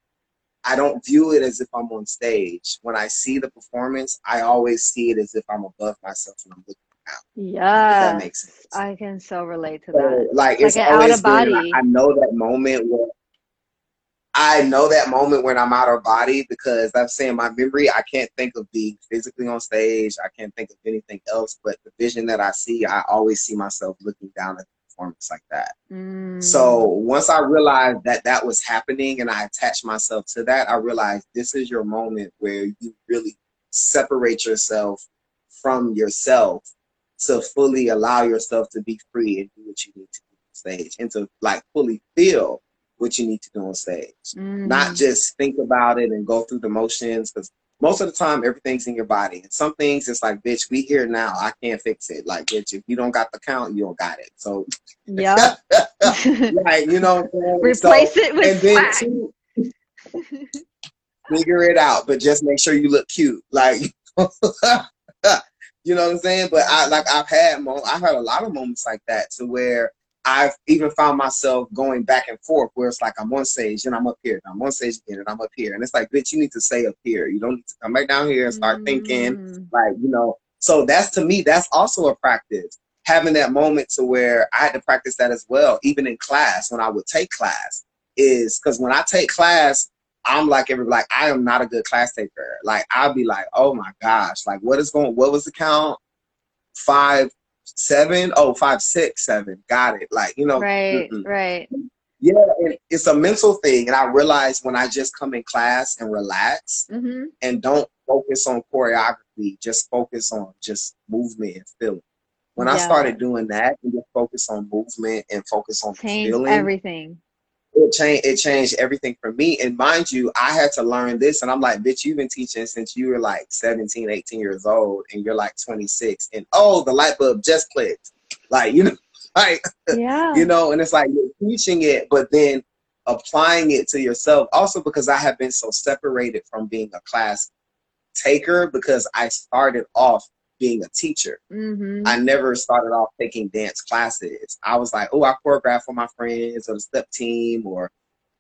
I don't view it as if I'm on stage. When I see the performance, I always see it as if I'm above myself and I'm looking out. Yeah, that makes sense. I can so relate to so, that. Like it's, it's always body. I know that moment where I know that moment when I'm out of body because I'm saying my memory, I can't think of being physically on stage. I can't think of anything else, but the vision that I see, I always see myself looking down at the performance like that. Mm. So once I realized that that was happening and I attached myself to that, I realized this is your moment where you really separate yourself from yourself to fully allow yourself to be free and do what you need to do on stage and to like fully feel what you need to do on stage. Mm. Not just think about it and go through the motions because most of the time everything's in your body. And some things it's like, bitch, we here now. I can't fix it. Like, bitch, if you don't got the count, you don't got it. So Yeah. right, you know Replace so, it with and then figure it out, but just make sure you look cute. Like you know what I'm saying? But I like I've had mo- I've had a lot of moments like that to where I've even found myself going back and forth where it's like I'm on stage and I'm up here, and I'm on stage again and I'm up here. And it's like, bitch, you need to stay up here. You don't need to come back down here and start mm. thinking, like, you know. So that's to me, that's also a practice. Having that moment to where I had to practice that as well, even in class when I would take class, is because when I take class, I'm like every like I am not a good class taker. Like I'll be like, oh my gosh, like what is going? What was the count? Five, seven, oh five, six, seven. Got it. Like you know, right, mm-mm. right. Yeah, it's a mental thing, and I realize when I just come in class and relax mm-hmm. and don't focus on choreography, just focus on just movement and feeling. When yeah. I started doing that and just focus on movement and focus on Change feeling everything it changed it changed everything for me. And mind you i had to learn this and i'm like bitch you've been teaching since you were like 17 18 years old and you're like 26 and oh the light bulb just clicked. Like you know like yeah. you know and it's like you're teaching it but then applying it to yourself. Also because i have been so separated from being a class taker because i started off being a teacher. Mm-hmm. I never started off taking dance classes. I was like, oh, I choreograph for my friends or the step team or,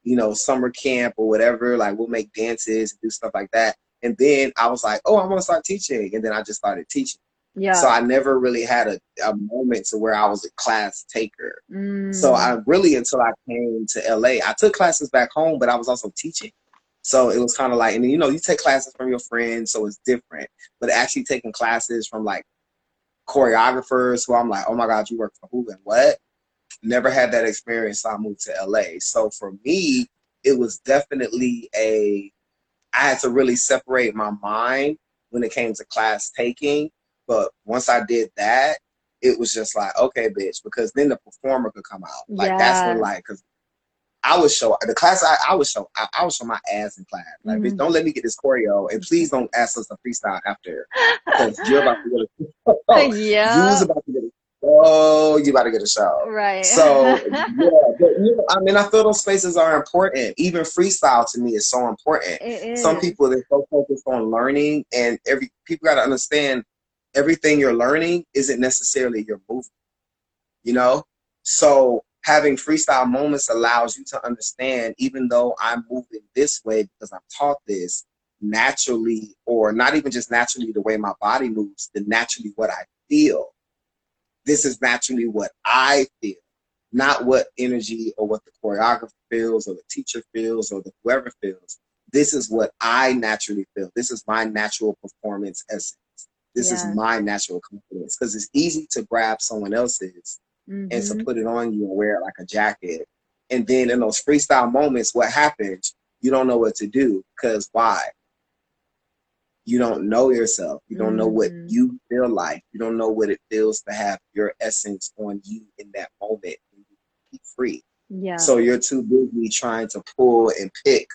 you know, summer camp or whatever. Like we'll make dances and do stuff like that. And then I was like, oh, I'm gonna start teaching. And then I just started teaching. Yeah. So I never really had a, a moment to where I was a class taker. Mm. So I really until I came to LA, I took classes back home, but I was also teaching. So it was kind of like, and you know, you take classes from your friends, so it's different. But actually taking classes from like choreographers who I'm like, oh my God, you work for who and what? Never had that experience. So I moved to LA. So for me, it was definitely a, I had to really separate my mind when it came to class taking. But once I did that, it was just like, okay, bitch, because then the performer could come out. Like yeah. that's when like, cause I would show the class. I, I would show. I, I would show my ass in class. Like, mm-hmm. bitch, don't let me get this choreo, and please don't ask us to freestyle after because you're about to get a. oh, yeah. You're about to get a. Oh, you about to get a show. Right. So yeah, but you know, I mean, I feel those spaces are important. Even freestyle to me is so important. Some people they're so focused on learning, and every people got to understand everything you're learning isn't necessarily your movement. You know, so having freestyle moments allows you to understand, even though I'm moving this way because I'm taught this naturally, or not even just naturally the way my body moves, the naturally what I feel. This is naturally what I feel, not what energy or what the choreographer feels or the teacher feels or the whoever feels. This is what I naturally feel. This is my natural performance essence. This yeah. is my natural confidence because it's easy to grab someone else's mm-hmm. and to mm-hmm. put it on you and wear it like a jacket. And then in those freestyle moments, what happens? You don't know what to do because why? You don't know yourself. You don't mm-hmm. know what mm-hmm. you feel like. You don't know what it feels to have your essence on you in that moment. Be free. Yeah. So you're too busy trying to pull and pick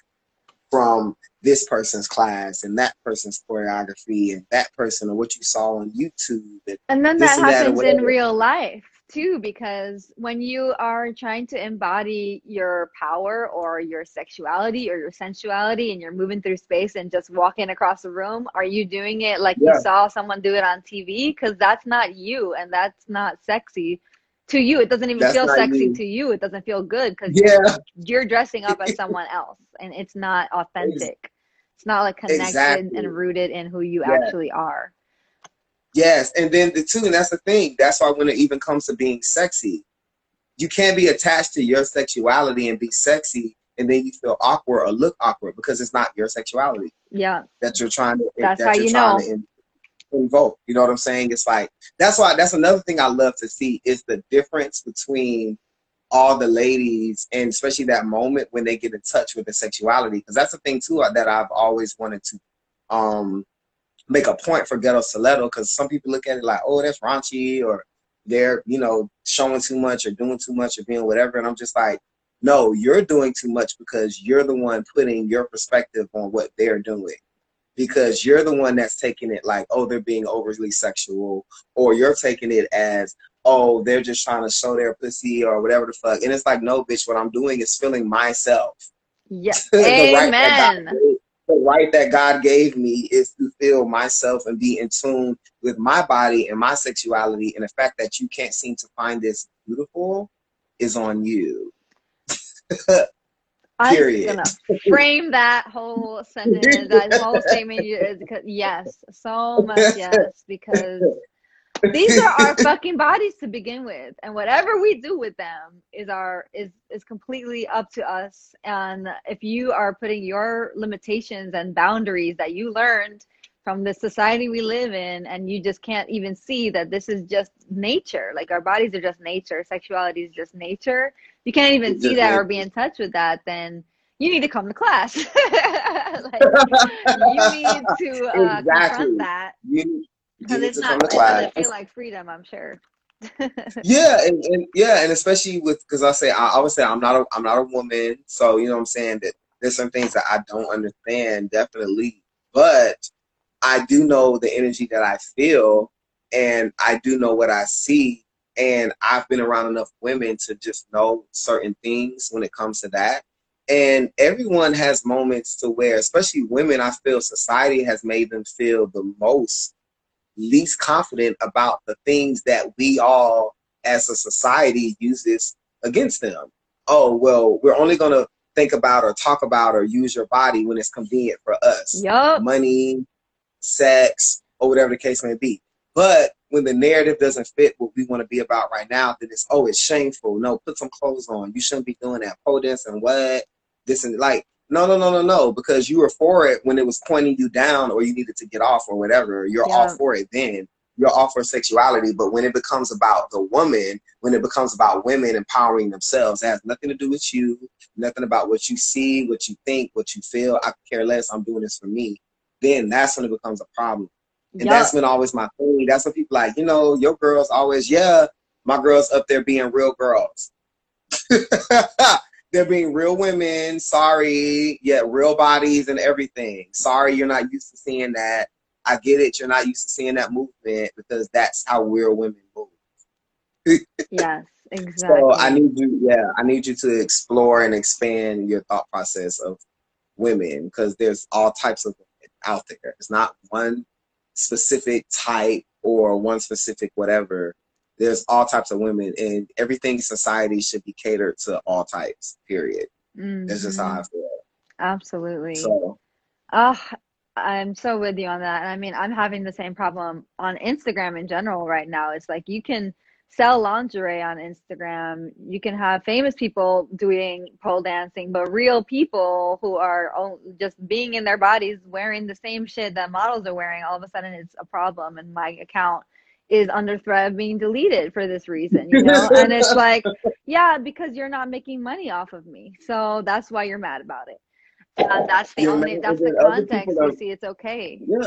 from this person's class and that person's choreography and that person or what you saw on YouTube. And, and then that happens that in real life too because when you are trying to embody your power or your sexuality or your sensuality and you're moving through space and just walking across the room are you doing it like yeah. you saw someone do it on tv because that's not you and that's not sexy to you it doesn't even that's feel sexy you. to you it doesn't feel good because yeah. you're, you're, dressing up as someone else and it's not authentic it's not like connected exactly. and rooted in who you yeah. actually are Yes, and then the two, and that's the thing. That's why when it even comes to being sexy, you can't be attached to your sexuality and be sexy, and then you feel awkward or look awkward because it's not your sexuality. Yeah, that you're trying to. That's that how you know. In, invoke. You know what I'm saying? It's like that's why that's another thing I love to see is the difference between all the ladies and especially that moment when they get in touch with the sexuality because that's the thing too that I've always wanted to um make a point for ghetto stiletto because some people look at it like, oh, that's raunchy or they're, you know, showing too much or doing too much or being whatever. And I'm just like, no, you're doing too much because you're the one putting your perspective on what they're doing. Because you're the one that's taking it like, oh, they're being overly sexual, or you're taking it as, oh, they're just trying to show their pussy or whatever the fuck. And it's like, no, bitch, what I'm doing is feeling myself. Yes. Amen. Right the right that God gave me is to feel myself and be in tune with my body and my sexuality. And the fact that you can't seem to find this beautiful is on you. Period. I'm gonna frame that whole sentence, that whole statement. Yes, so much yes, because these are our fucking bodies to begin with, and whatever we do with them is our is is completely up to us. And if you are putting your limitations and boundaries that you learned from the society we live in and you just can't even see that this is just nature like our bodies are just nature sexuality is just nature you can't even see that or be in touch with that then you need to come to class like, you need to uh, exactly. confront that because it's not it doesn't feel like freedom i'm sure yeah and, and, yeah and especially with because i say I, I would say i'm not a i'm not a woman so you know what i'm saying that there's some things that i don't understand definitely but I do know the energy that I feel and I do know what I see. And I've been around enough women to just know certain things when it comes to that. And everyone has moments to where, especially women, I feel society has made them feel the most least confident about the things that we all as a society uses against them. Oh, well, we're only going to think about or talk about or use your body when it's convenient for us. Yep. Money, sex, or whatever the case may be. But when the narrative doesn't fit what we want to be about right now, then it's oh, it's shameful. No, put some clothes on. You shouldn't be doing that. Pole dance and what? This and like, no, no, no, no, no, because you were for it when it was pointing you down or you needed to get off or whatever. You're yeah. all for it then. You're all for sexuality. But when it becomes about the woman, when it becomes about women empowering themselves, it has nothing to do with you, nothing about what you see, what you think, what you feel. I care less. I'm doing this for me then that's when it becomes a problem. And yep. that's been always my thing. That's what people like, you know, your girls always, yeah, my girls up there being real girls. They're being real women, sorry, yeah, real bodies and everything. Sorry you're not used to seeing that. I get it, you're not used to seeing that movement because that's how real women move. yes, exactly. So I need you, yeah, I need you to explore and expand your thought process of women because there's all types of women out there. It's not one specific type or one specific whatever. There's all types of women, and everything in society should be catered to all types. Period. Mm-hmm. That's just how I feel. Absolutely. So, oh, I'm so with you on that. I mean, I'm having the same problem on Instagram in general right now. It's like you can sell lingerie on Instagram. You can have famous people doing pole dancing, but real people who are just being in their bodies wearing the same shit that models are wearing, all of a sudden it's a problem. And my account is under threat of being deleted for this reason, you know? and it's like, yeah, because you're not making money off of me. So that's why you're mad about it. And that's the only, that's the context you see it's okay. Yeah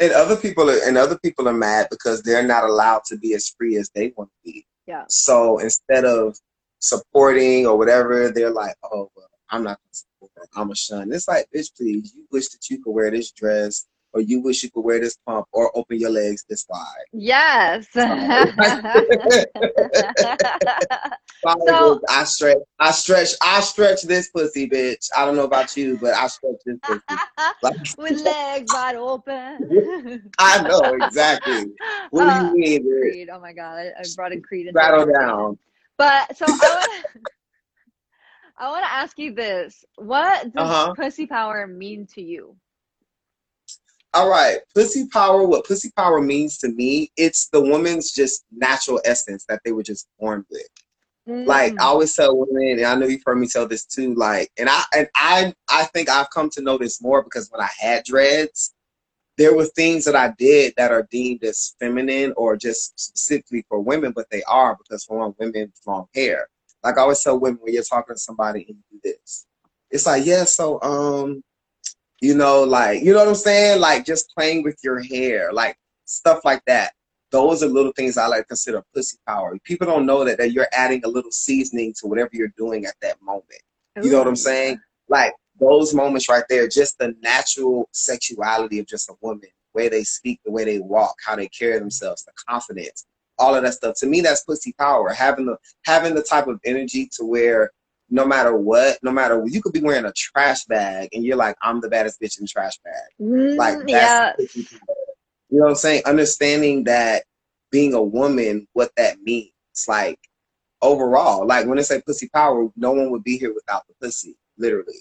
and other people are and other people are mad because they're not allowed to be as free as they want to be. Yeah. So instead of supporting or whatever, they're like, oh well, I'm not gonna support. I'm a shun. It's like, bitch, please, you wish that you could wear this dress or you wish you could wear this pump or open your legs this wide. Yes. so, I stretch, I stretch, I stretch this pussy, bitch. I don't know about you, but I stretch this pussy. Like, With legs wide open. I know exactly. What uh, do you uh, mean? Creed. Oh my god, I, I brought in Creed. Rattle down. But so I want. I want to ask you this: What does uh-huh. pussy power mean to you? All right, pussy power, what pussy power means to me, it's the woman's just natural essence that they were just born with. Mm. Like I always tell women, and I know you've heard me tell this too, like, and I and I I think I've come to know this more because when I had dreads, there were things that I did that are deemed as feminine or just specifically for women, but they are because for one, women long hair. Like I always tell women when you're talking to somebody and you do this. It's like, yeah, so um you know, like, you know what I'm saying? Like just playing with your hair, like stuff like that. Those are little things I like to consider pussy power. People don't know that, that you're adding a little seasoning to whatever you're doing at that moment. You know what I'm saying? Like those moments right there, just the natural sexuality of just a woman, the way they speak, the way they walk, how they carry themselves, the confidence, all of that stuff. To me, that's pussy power. Having the having the type of energy to where no matter what, no matter what, you could be wearing a trash bag and you're like, I'm the baddest bitch in the trash bag. Mm, like, yeah. you know what I'm saying? Understanding that being a woman, what that means. Like, overall, like when they say pussy power, no one would be here without the pussy, literally.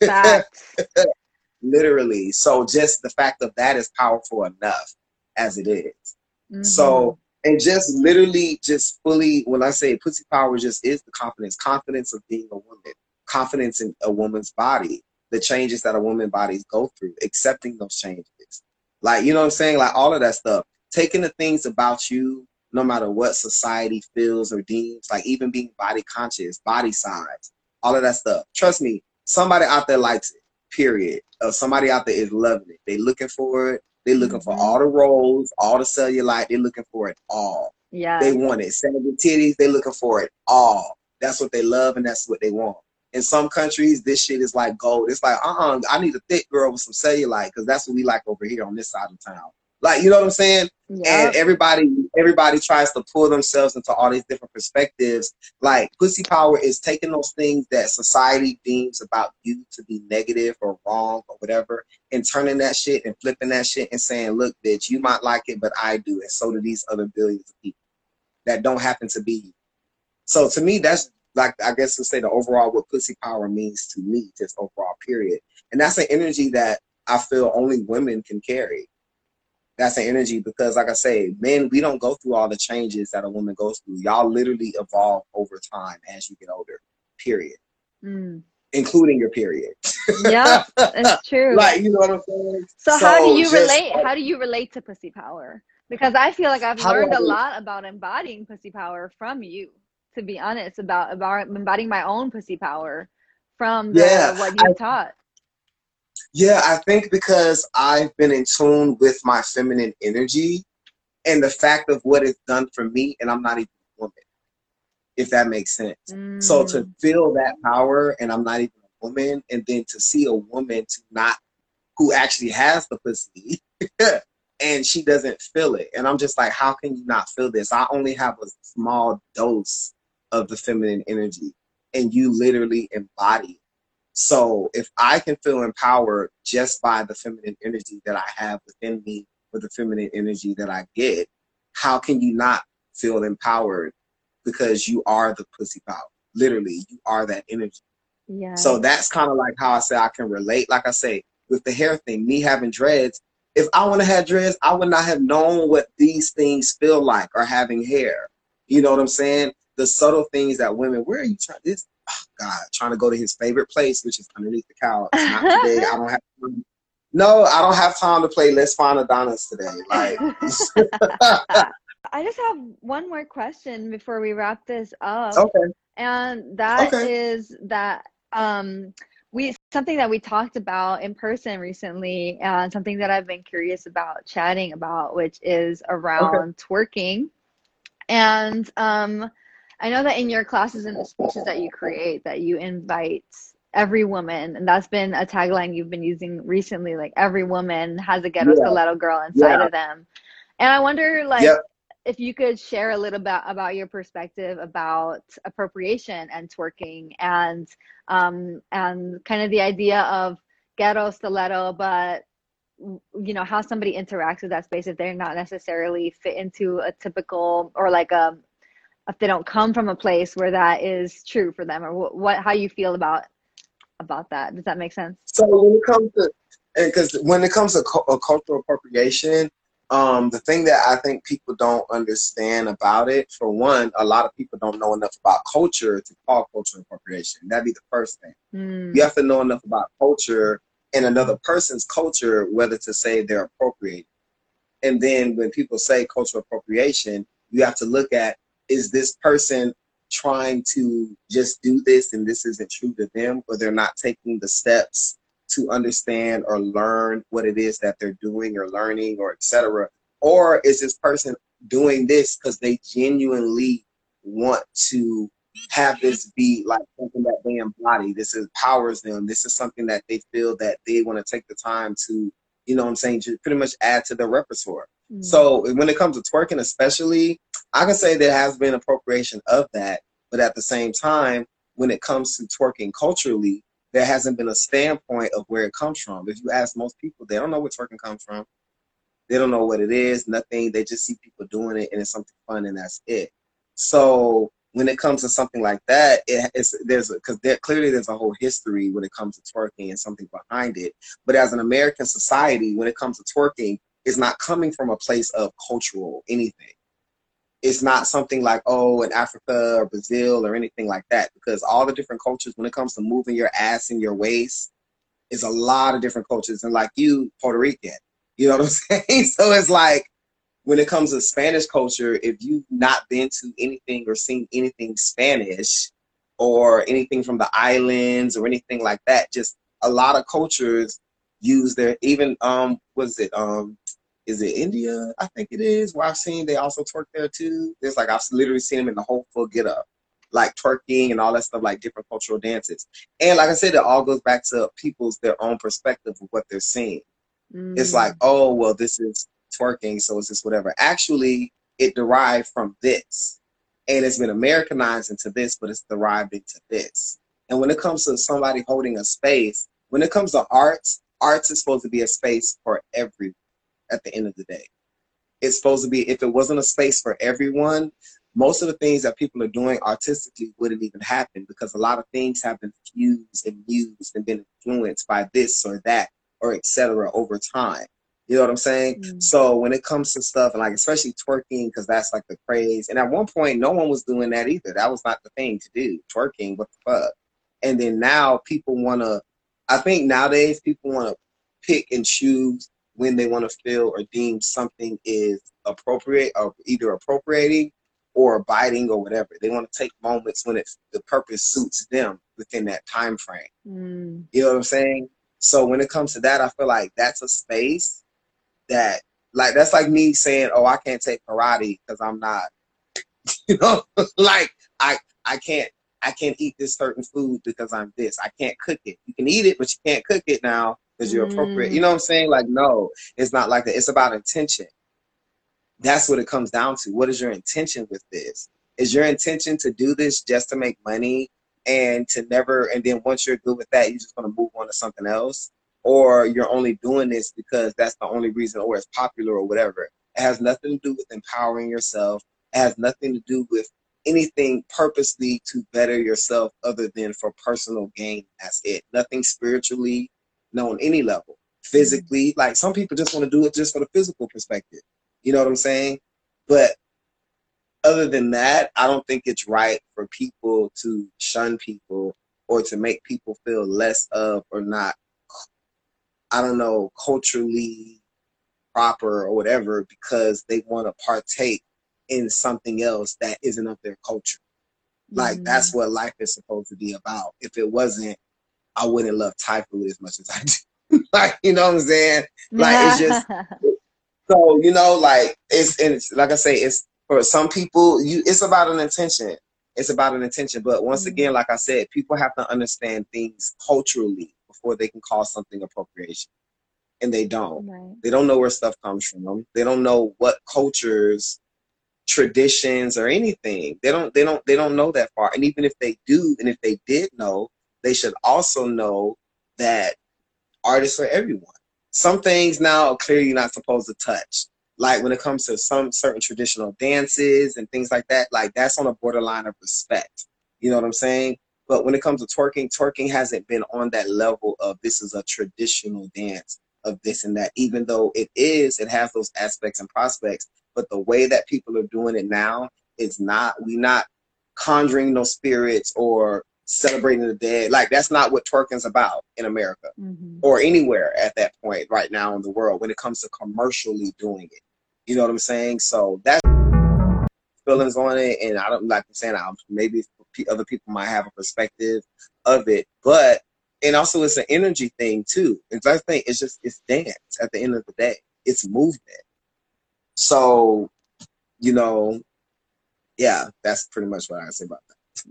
literally. So just the fact of that is powerful enough as it is. Mm-hmm. So and just literally just fully when I say pussy power just is the confidence, confidence of being a woman, confidence in a woman's body, the changes that a woman bodies go through, accepting those changes. Like, you know what I'm saying? Like all of that stuff. Taking the things about you, no matter what society feels or deems, like even being body conscious, body size, all of that stuff. Trust me, somebody out there likes it, period. Or somebody out there is loving it. They looking for it. They looking mm-hmm. for all the rolls, all the cellulite. They're looking for it all. Yeah. They want it. Seven titties. They looking for it all. That's what they love and that's what they want. In some countries, this shit is like gold. It's like, uh-uh, I need a thick girl with some cellulite because that's what we like over here on this side of town. Like, you know what I'm saying? And everybody, everybody tries to pull themselves into all these different perspectives. Like, pussy power is taking those things that society deems about you to be negative or wrong or whatever, and turning that shit and flipping that shit and saying, "Look, bitch, you might like it, but I do, and so do these other billions of people that don't happen to be you." So to me, that's like I guess to say the overall what pussy power means to me, just overall period. And that's an energy that I feel only women can carry that's an energy because like I say, men, we don't go through all the changes that a woman goes through. Y'all literally evolve over time as you get older. Period. Mm. Including your period. Yeah, it's true. like you know what I'm saying? So, so how do you just, relate how do you relate to pussy power? Because I feel like I've learned a lot about embodying pussy power from you, to be honest, about about embodying my own pussy power from the, yeah, what you taught. Yeah, I think because I've been in tune with my feminine energy and the fact of what it's done for me, and I'm not even a woman, if that makes sense. Mm. So to mm. feel that power, and I'm not even a woman, and then to see a woman to not who actually has the pussy, and she doesn't feel it, and I'm just like, how can you not feel this? I only have a small dose of the feminine energy, and you literally embody so if I can feel empowered just by the feminine energy that I have within me, with the feminine energy that I get, how can you not feel empowered? Because you are the pussy power. Literally, you are that energy. Yeah. So that's kind of like how I say I can relate. Like I say, with the hair thing, me having dreads, if I want to have dreads, I would not have known what these things feel like or having hair. You know what I'm saying? The subtle things that women, where are you trying this oh God, trying to go to his favorite place, which is underneath the couch. Not today. I don't have time. No, I don't have time to play Let's Find Adonis today. Like I just have one more question before we wrap this up. Okay. And that okay. is that um we something that we talked about in person recently and something that I've been curious about chatting about, which is around okay. twerking. And um I know that in your classes and the speeches that you create, that you invite every woman, and that's been a tagline you've been using recently. Like every woman has a ghetto yeah. stiletto girl inside yeah. of them, and I wonder, like, yep. if you could share a little bit about your perspective about appropriation and twerking, and um, and kind of the idea of ghetto stiletto, but you know how somebody interacts with that space if they're not necessarily fit into a typical or like a if they don't come from a place where that is true for them or what, what how you feel about about that? Does that make sense? So when it comes to and because when it comes to cu- cultural appropriation um, the thing that i think people don't understand about it for one a lot of people don't know enough about culture to call cultural appropriation. That'd be the first thing. Mm. you have to know enough about culture and another person's culture whether to say they're appropriate and then when people say cultural appropriation you have to look at is this person trying to just do this and this isn't true to them or they're not taking the steps to understand or learn what it is that they're doing or learning or etc or is this person doing this because they genuinely want to have this be like something that they embody? This empowers them. This is something that they feel that they want to take the time to you know what i'm saying to pretty much add to their repertoire mm-hmm. so when it comes to twerking especially I can say there has been appropriation of that, but at the same time, when it comes to twerking culturally, there hasn't been a standpoint of where it comes from. If you ask most people, they don't know where twerking comes from. They don't know what it is, nothing. They just see people doing it and it's something fun and that's it. So when it comes to something like that, it, it's there's because there, clearly there's a whole history when it comes to twerking and something behind it. But as an American society, when it comes to twerking, is not coming from a place of cultural anything. It's not something like, oh, in Africa or Brazil or anything like that, because all the different cultures, when it comes to moving your ass and your waist, is a lot of different cultures. And like you, Puerto Rican, you know what I'm saying? so it's like, when it comes to Spanish culture, if you've not been to anything or seen anything Spanish or anything from the islands or anything like that, just a lot of cultures use their even um was it um is it India? I think it is. Where I've seen they also twerk there too. There's like I've literally seen them in the whole full get up, like twerking and all that stuff, like different cultural dances. And like I said, it all goes back to people's their own perspective of what they're seeing. Mm. It's like, oh well, this is twerking, so it's just whatever. Actually, it derived from this, and it's been Americanized into this, but it's derived into this. And when it comes to somebody holding a space, when it comes to arts, arts is supposed to be a space for everyone at the end of the day. It's supposed to be, if it wasn't a space for everyone, most of the things that people are doing artistically wouldn't even happen because a lot of things have been fused and used and been influenced by this or that or etc. over time. You know what I'm saying? Mm. So when it comes to stuff and like especially twerking, because that's like the craze. And at one point, no one was doing that either. That was not the thing to do. Twerking, what the fuck? And then now people want to. I think nowadays people want to pick and choose when they want to feel or deem something is appropriate or either appropriating or abiding or whatever. They want to take moments when it's the purpose suits them within that time frame. Mm. You know what I'm saying? So when it comes to that, I feel like that's a space that like that's like me saying, "Oh, I can't take karate because I'm not," you know, like I I can't I can't eat this certain food because I'm this. I can't cook it. You can eat it, but you can't cook it now because you're mm. appropriate. You know what I'm saying? Like, no, it's not like that. It's about intention. That's what it comes down to. What is your intention with this? Is your intention to do this just to make money and to never, and then once you're good with that, you're just going to move on to something else? or you're only doing this because that's the only reason or it's popular or whatever. It has nothing to do with empowering yourself. It has nothing to do with anything purposely to better yourself other than for personal gain. That's it. Nothing spiritually, no, on any level. Physically, like some people just want to do it just for the physical perspective. You know what I'm saying? But other than that, I don't think it's right for people to shun people or to make people feel less of or not I don't know, culturally proper or whatever because they want to partake in something else that isn't of their culture. Like mm-hmm. that's what life is supposed to be about. If it wasn't, I wouldn't love Thai food as much as I do. like, you know what I'm saying? Like it's just so, you know, like it's and it's like I say, it's for some people, you it's about an intention. It's about an intention. But once mm-hmm. again, like I said, people have to understand things culturally before they can call something appropriation. And they don't. Right. They don't know where stuff comes from. They don't know what cultures, traditions, or anything. They don't. They don't. They don't know that far. And even if they do, and if they did know, they should also know that artists are everyone. Some things now are clearly not supposed to touch. Like when it comes to some certain traditional dances and things like that, like that's on a borderline of respect. You know what I'm saying? But when it comes to twerking, twerking hasn't been on that level of this is a traditional dance of this and that, even though it is, it has those aspects and prospects. But the way that people are doing it now is not, we're not conjuring no spirits or celebrating the dead. Like that's not what twerking's about in America mm-hmm. or anywhere at that point right now in the world when it comes to commercially doing it. You know what I'm saying? So that's feelings on it, and I don't like I'm saying. I maybe other people might have a perspective of it, but and also it's an energy thing too. And I think it's just it's dance at the end of the day. It's movement. So, you know, yeah, that's pretty much what I say about that.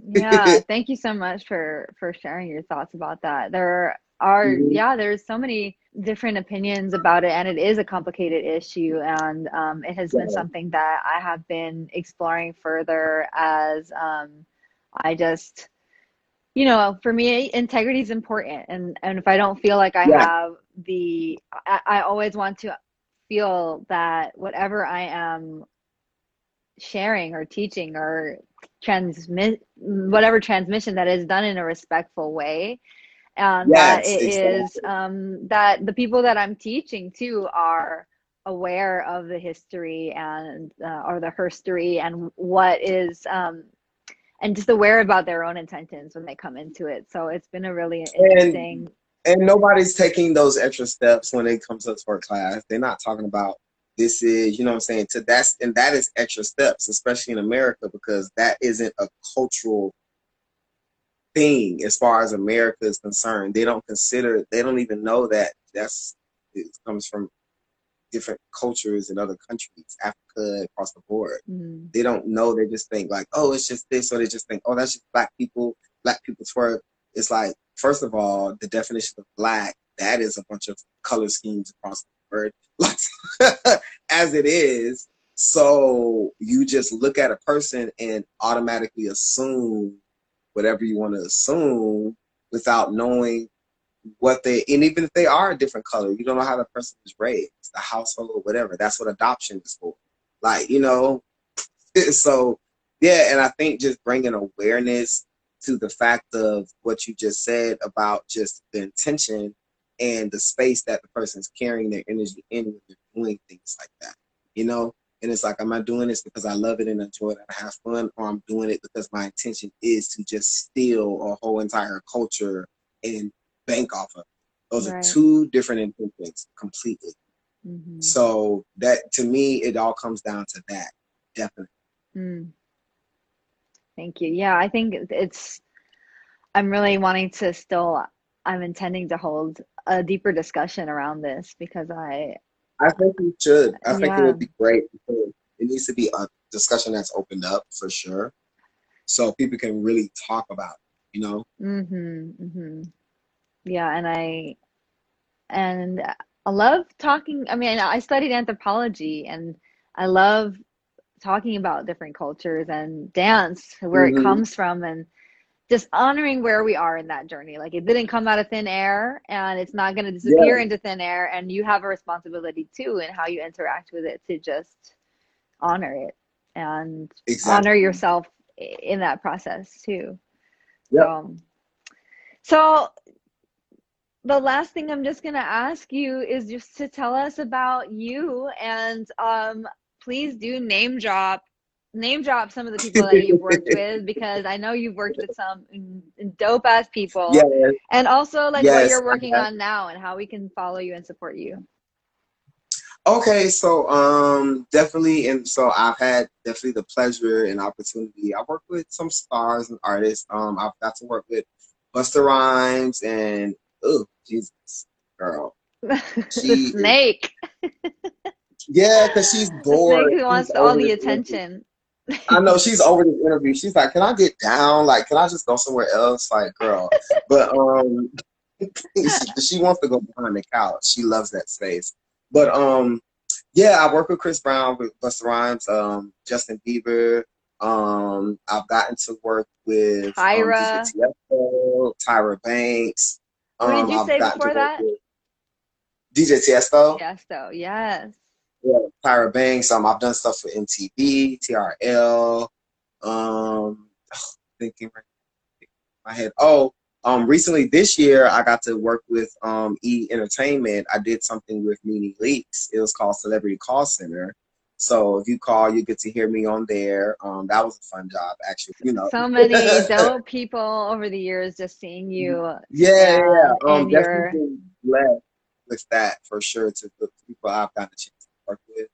Yeah, thank you so much for for sharing your thoughts about that. There are mm-hmm. yeah, there's so many different opinions about it, and it is a complicated issue, and um, it has yeah. been something that I have been exploring further as um, I just, you know, for me, integrity is important. And, and if I don't feel like I yeah. have the, I, I always want to feel that whatever I am sharing or teaching or transmit whatever transmission that is done in a respectful way and yes, that it exactly. is um, that the people that i'm teaching to are aware of the history and uh, or the herstory and what is um, and just aware about their own intentions when they come into it. So it's been a really interesting. And, and nobody's taking those extra steps when it comes to sport class. They're not talking about this is, you know what I'm saying? To that's and that is extra steps, especially in America, because that isn't a cultural thing as far as America is concerned. They don't consider they don't even know that that's it comes from different cultures in other countries, Africa, across the board. Mm-hmm. They don't know. They just think like, oh, it's just this, or they just think, oh, that's just black people. Black people twerk. It's like, first of all, the definition of black that is a bunch of color schemes across the board, as it is. So you just look at a person and automatically assume whatever you want to assume without knowing what they and even if they are a different color, you don't know how the person is raised, the household or whatever. That's what adoption is for. Like, you know, so yeah, and I think just bringing awareness to the fact of what you just said about just the intention and the space that the person's carrying their energy in when they're doing things like that. You know? And it's like, am I doing this because I love it and enjoy it and have fun, or I'm doing it because my intention is to just steal a whole entire culture and bank off of. Those right. are two different intentions completely. Mm-hmm. So that to me, it all comes down to that, definitely. Mm. Thank you. Yeah, I think it's. I'm really wanting to still. I'm intending to hold a deeper discussion around this because I. I think we should. I think it would be great. It needs to be a discussion that's opened up for sure, so people can really talk about. It, you know. Mm-hmm. Mm-hmm yeah and i and i love talking i mean i studied anthropology and i love talking about different cultures and dance where mm-hmm. it comes from and just honoring where we are in that journey like it didn't come out of thin air and it's not going to disappear yeah. into thin air and you have a responsibility too in how you interact with it to just honor it and exactly. honor yourself in that process too yeah. Um, so the last thing I'm just going to ask you is just to tell us about you and um, please do name drop name drop some of the people that you've worked with because I know you've worked with some dope ass people. Yes. And also like yes, what you're working on now and how we can follow you and support you. Okay, so um definitely and so I've had definitely the pleasure and opportunity. I worked with some stars and artists. Um I've got to work with Busta Rhymes and oh Jesus, girl. She, snake. yeah, because she's bored. Who wants all the attention. I know she's over this interview. She's like, "Can I get down? Like, can I just go somewhere else?" Like, girl, but um, she wants to go behind the couch. She loves that space. But um, yeah, I work with Chris Brown, with Busta Rhymes, um, Justin Bieber. Um, I've gotten to work with Tyra, um, Tyra Banks. What did you um, say before that? DJ Tiesto. Tiesto, yes. Yeah, Tyra Banks. Um, I've done stuff for MTV, TRL. Um, thinking right my head. Oh, um, recently this year I got to work with um E Entertainment. I did something with NeNe Leakes. It was called Celebrity Call Center. So if you call, you get to hear me on there. Um, that was a fun job, actually. You know, so many dope people over the years just seeing you. Yeah, yeah. Um, definitely blessed with that for sure. To the people I've got a chance to work with.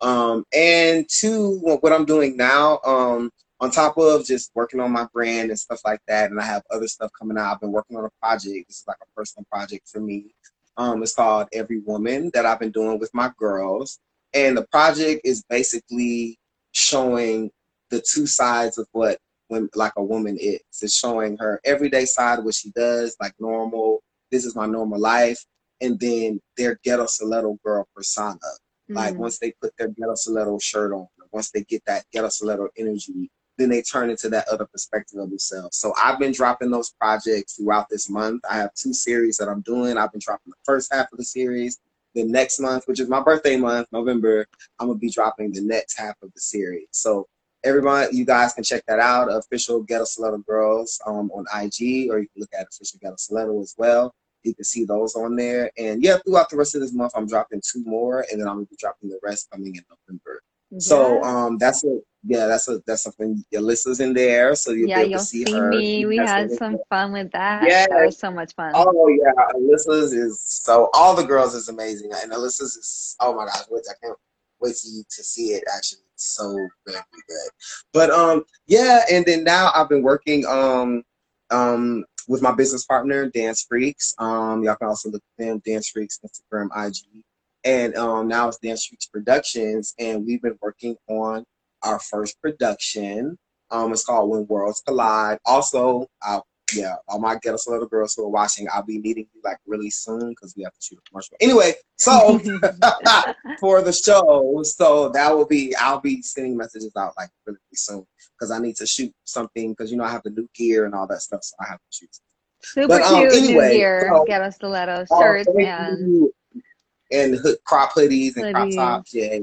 Um, and two, what I'm doing now, um, on top of just working on my brand and stuff like that, and I have other stuff coming out. I've been working on a project. This is like a personal project for me. Um, it's called Every Woman that I've been doing with my girls. And the project is basically showing the two sides of what when like a woman is. It's showing her everyday side, what she does, like normal. This is my normal life, and then their ghetto stiletto girl persona. Mm-hmm. Like once they put their ghetto stiletto shirt on, once they get that ghetto stiletto energy, then they turn into that other perspective of themselves. So I've been dropping those projects throughout this month. I have two series that I'm doing. I've been dropping the first half of the series, the next month, which is my birthday month, November, I'm gonna be dropping the next half of the series. So everyone, you guys can check that out. Official Ghetto Stiletto Girls um, on IG, or you can look at Official Ghetto Stiletto as well. You can see those on there. And yeah, throughout the rest of this month, I'm dropping two more, and then I'm gonna be dropping the rest coming in November. Yeah. So um, that's a yeah, that's a that's something Alyssa's in there, so you'll yeah, be able to see, see her. me. We had some fun with that. Yeah, that was so much fun. Oh yeah, Alyssa's is so all the girls is amazing, and Alyssa's is oh my gosh, wait, I can't wait to to see it. Actually, it's so very good. But um, yeah, and then now I've been working um um with my business partner Dance Phreakz. Um, y'all can also look at them Dance Phreakz Instagram, IG, and um now it's Dance Phreakz Productions, and we've been working on our first production. Um, it's called When Worlds Collide. Also, I'll yeah, all my ghetto little girls who are watching, I'll be needing you like really soon because we have to shoot a commercial. Anyway, so for the show, so that will be I'll be sending messages out like really, really soon because I need to shoot something because you know I have the new gear and all that stuff, so I have to shoot. Super but, um, cute anyway, new gear, so, ghetto stiletto oh, shirts and and hood, crop hoodies and hoodies. crop tops. Yeah.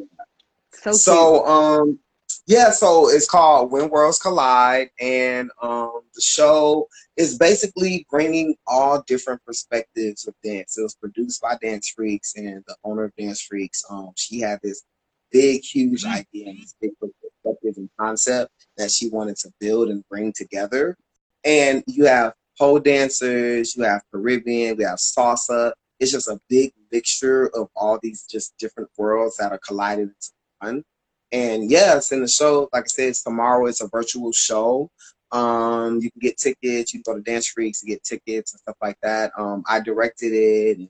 So, so um yeah, so it's called When Worlds Collide, and um, the show is basically bringing all different perspectives of dance. It was produced by Dance Phreakz, and the owner of Dance Phreakz, um, she had this big, huge mm-hmm. idea and this big perspective and concept that she wanted to build and bring together. And you have pole dancers, you have Caribbean, we have salsa. It's just a big mixture of all these just different worlds that are collided into one and yes, in the show, like I said, it's tomorrow. It's a virtual show. Um, you can get tickets. You go to Dance Phreakz to get tickets and stuff like that. Um, I directed it, and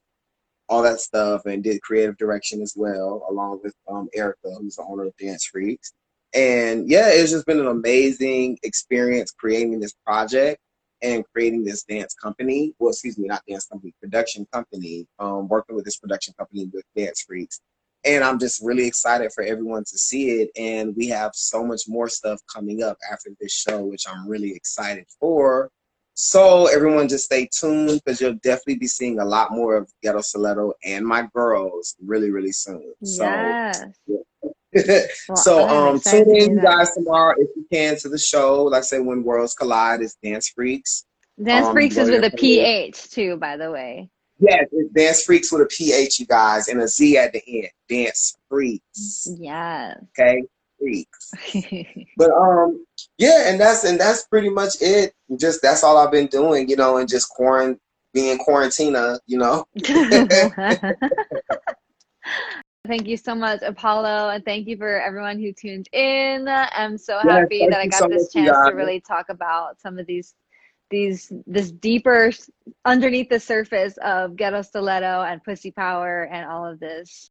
all that stuff, and did creative direction as well, along with um, Erica, who's the owner of Dance Phreakz. And yeah, it's just been an amazing experience creating this project and creating this dance company. Well, excuse me, not dance company, production company. Um, working with this production company with Dance Phreakz and I'm just really excited for everyone to see it. And we have so much more stuff coming up after this show, which I'm really excited for. So everyone just stay tuned because you'll definitely be seeing a lot more of Ghetto Stiletto and my girls really, really soon. Yes. So, yeah. well, so um tune in you guys tomorrow if you can to the show. Like I say when worlds collide is Dance Phreakz. Dance um, Phreakz is with a PH too, by the way. Yes, it's Dance Phreakz with a PH, you guys, and a Z at the end. Dance Phreakz. Yes. Okay, Phreakz. but um, yeah, and that's and that's pretty much it. Just that's all I've been doing, you know, and just quarant being quarantina, you know. Thank you so much, Apollo, and thank you for everyone who tuned in. I'm so happy yes, that I got so this chance to really talk about some of these these this deeper underneath the surface of ghetto stiletto and pussy power and all of this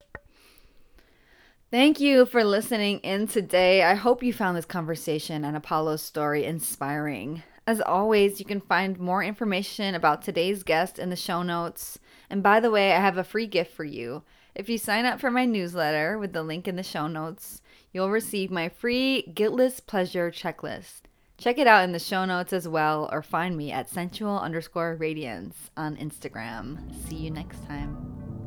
Thank you for listening in today. I hope you found this conversation and Apollo's story inspiring. As always, you can find more information about today's guest in the show notes. And by the way, I have a free gift for you. If you sign up for my newsletter with the link in the show notes, you'll receive my free guiltless pleasure checklist. Check it out in the show notes as well, or find me at sensual underscore radiance on Instagram. See you next time.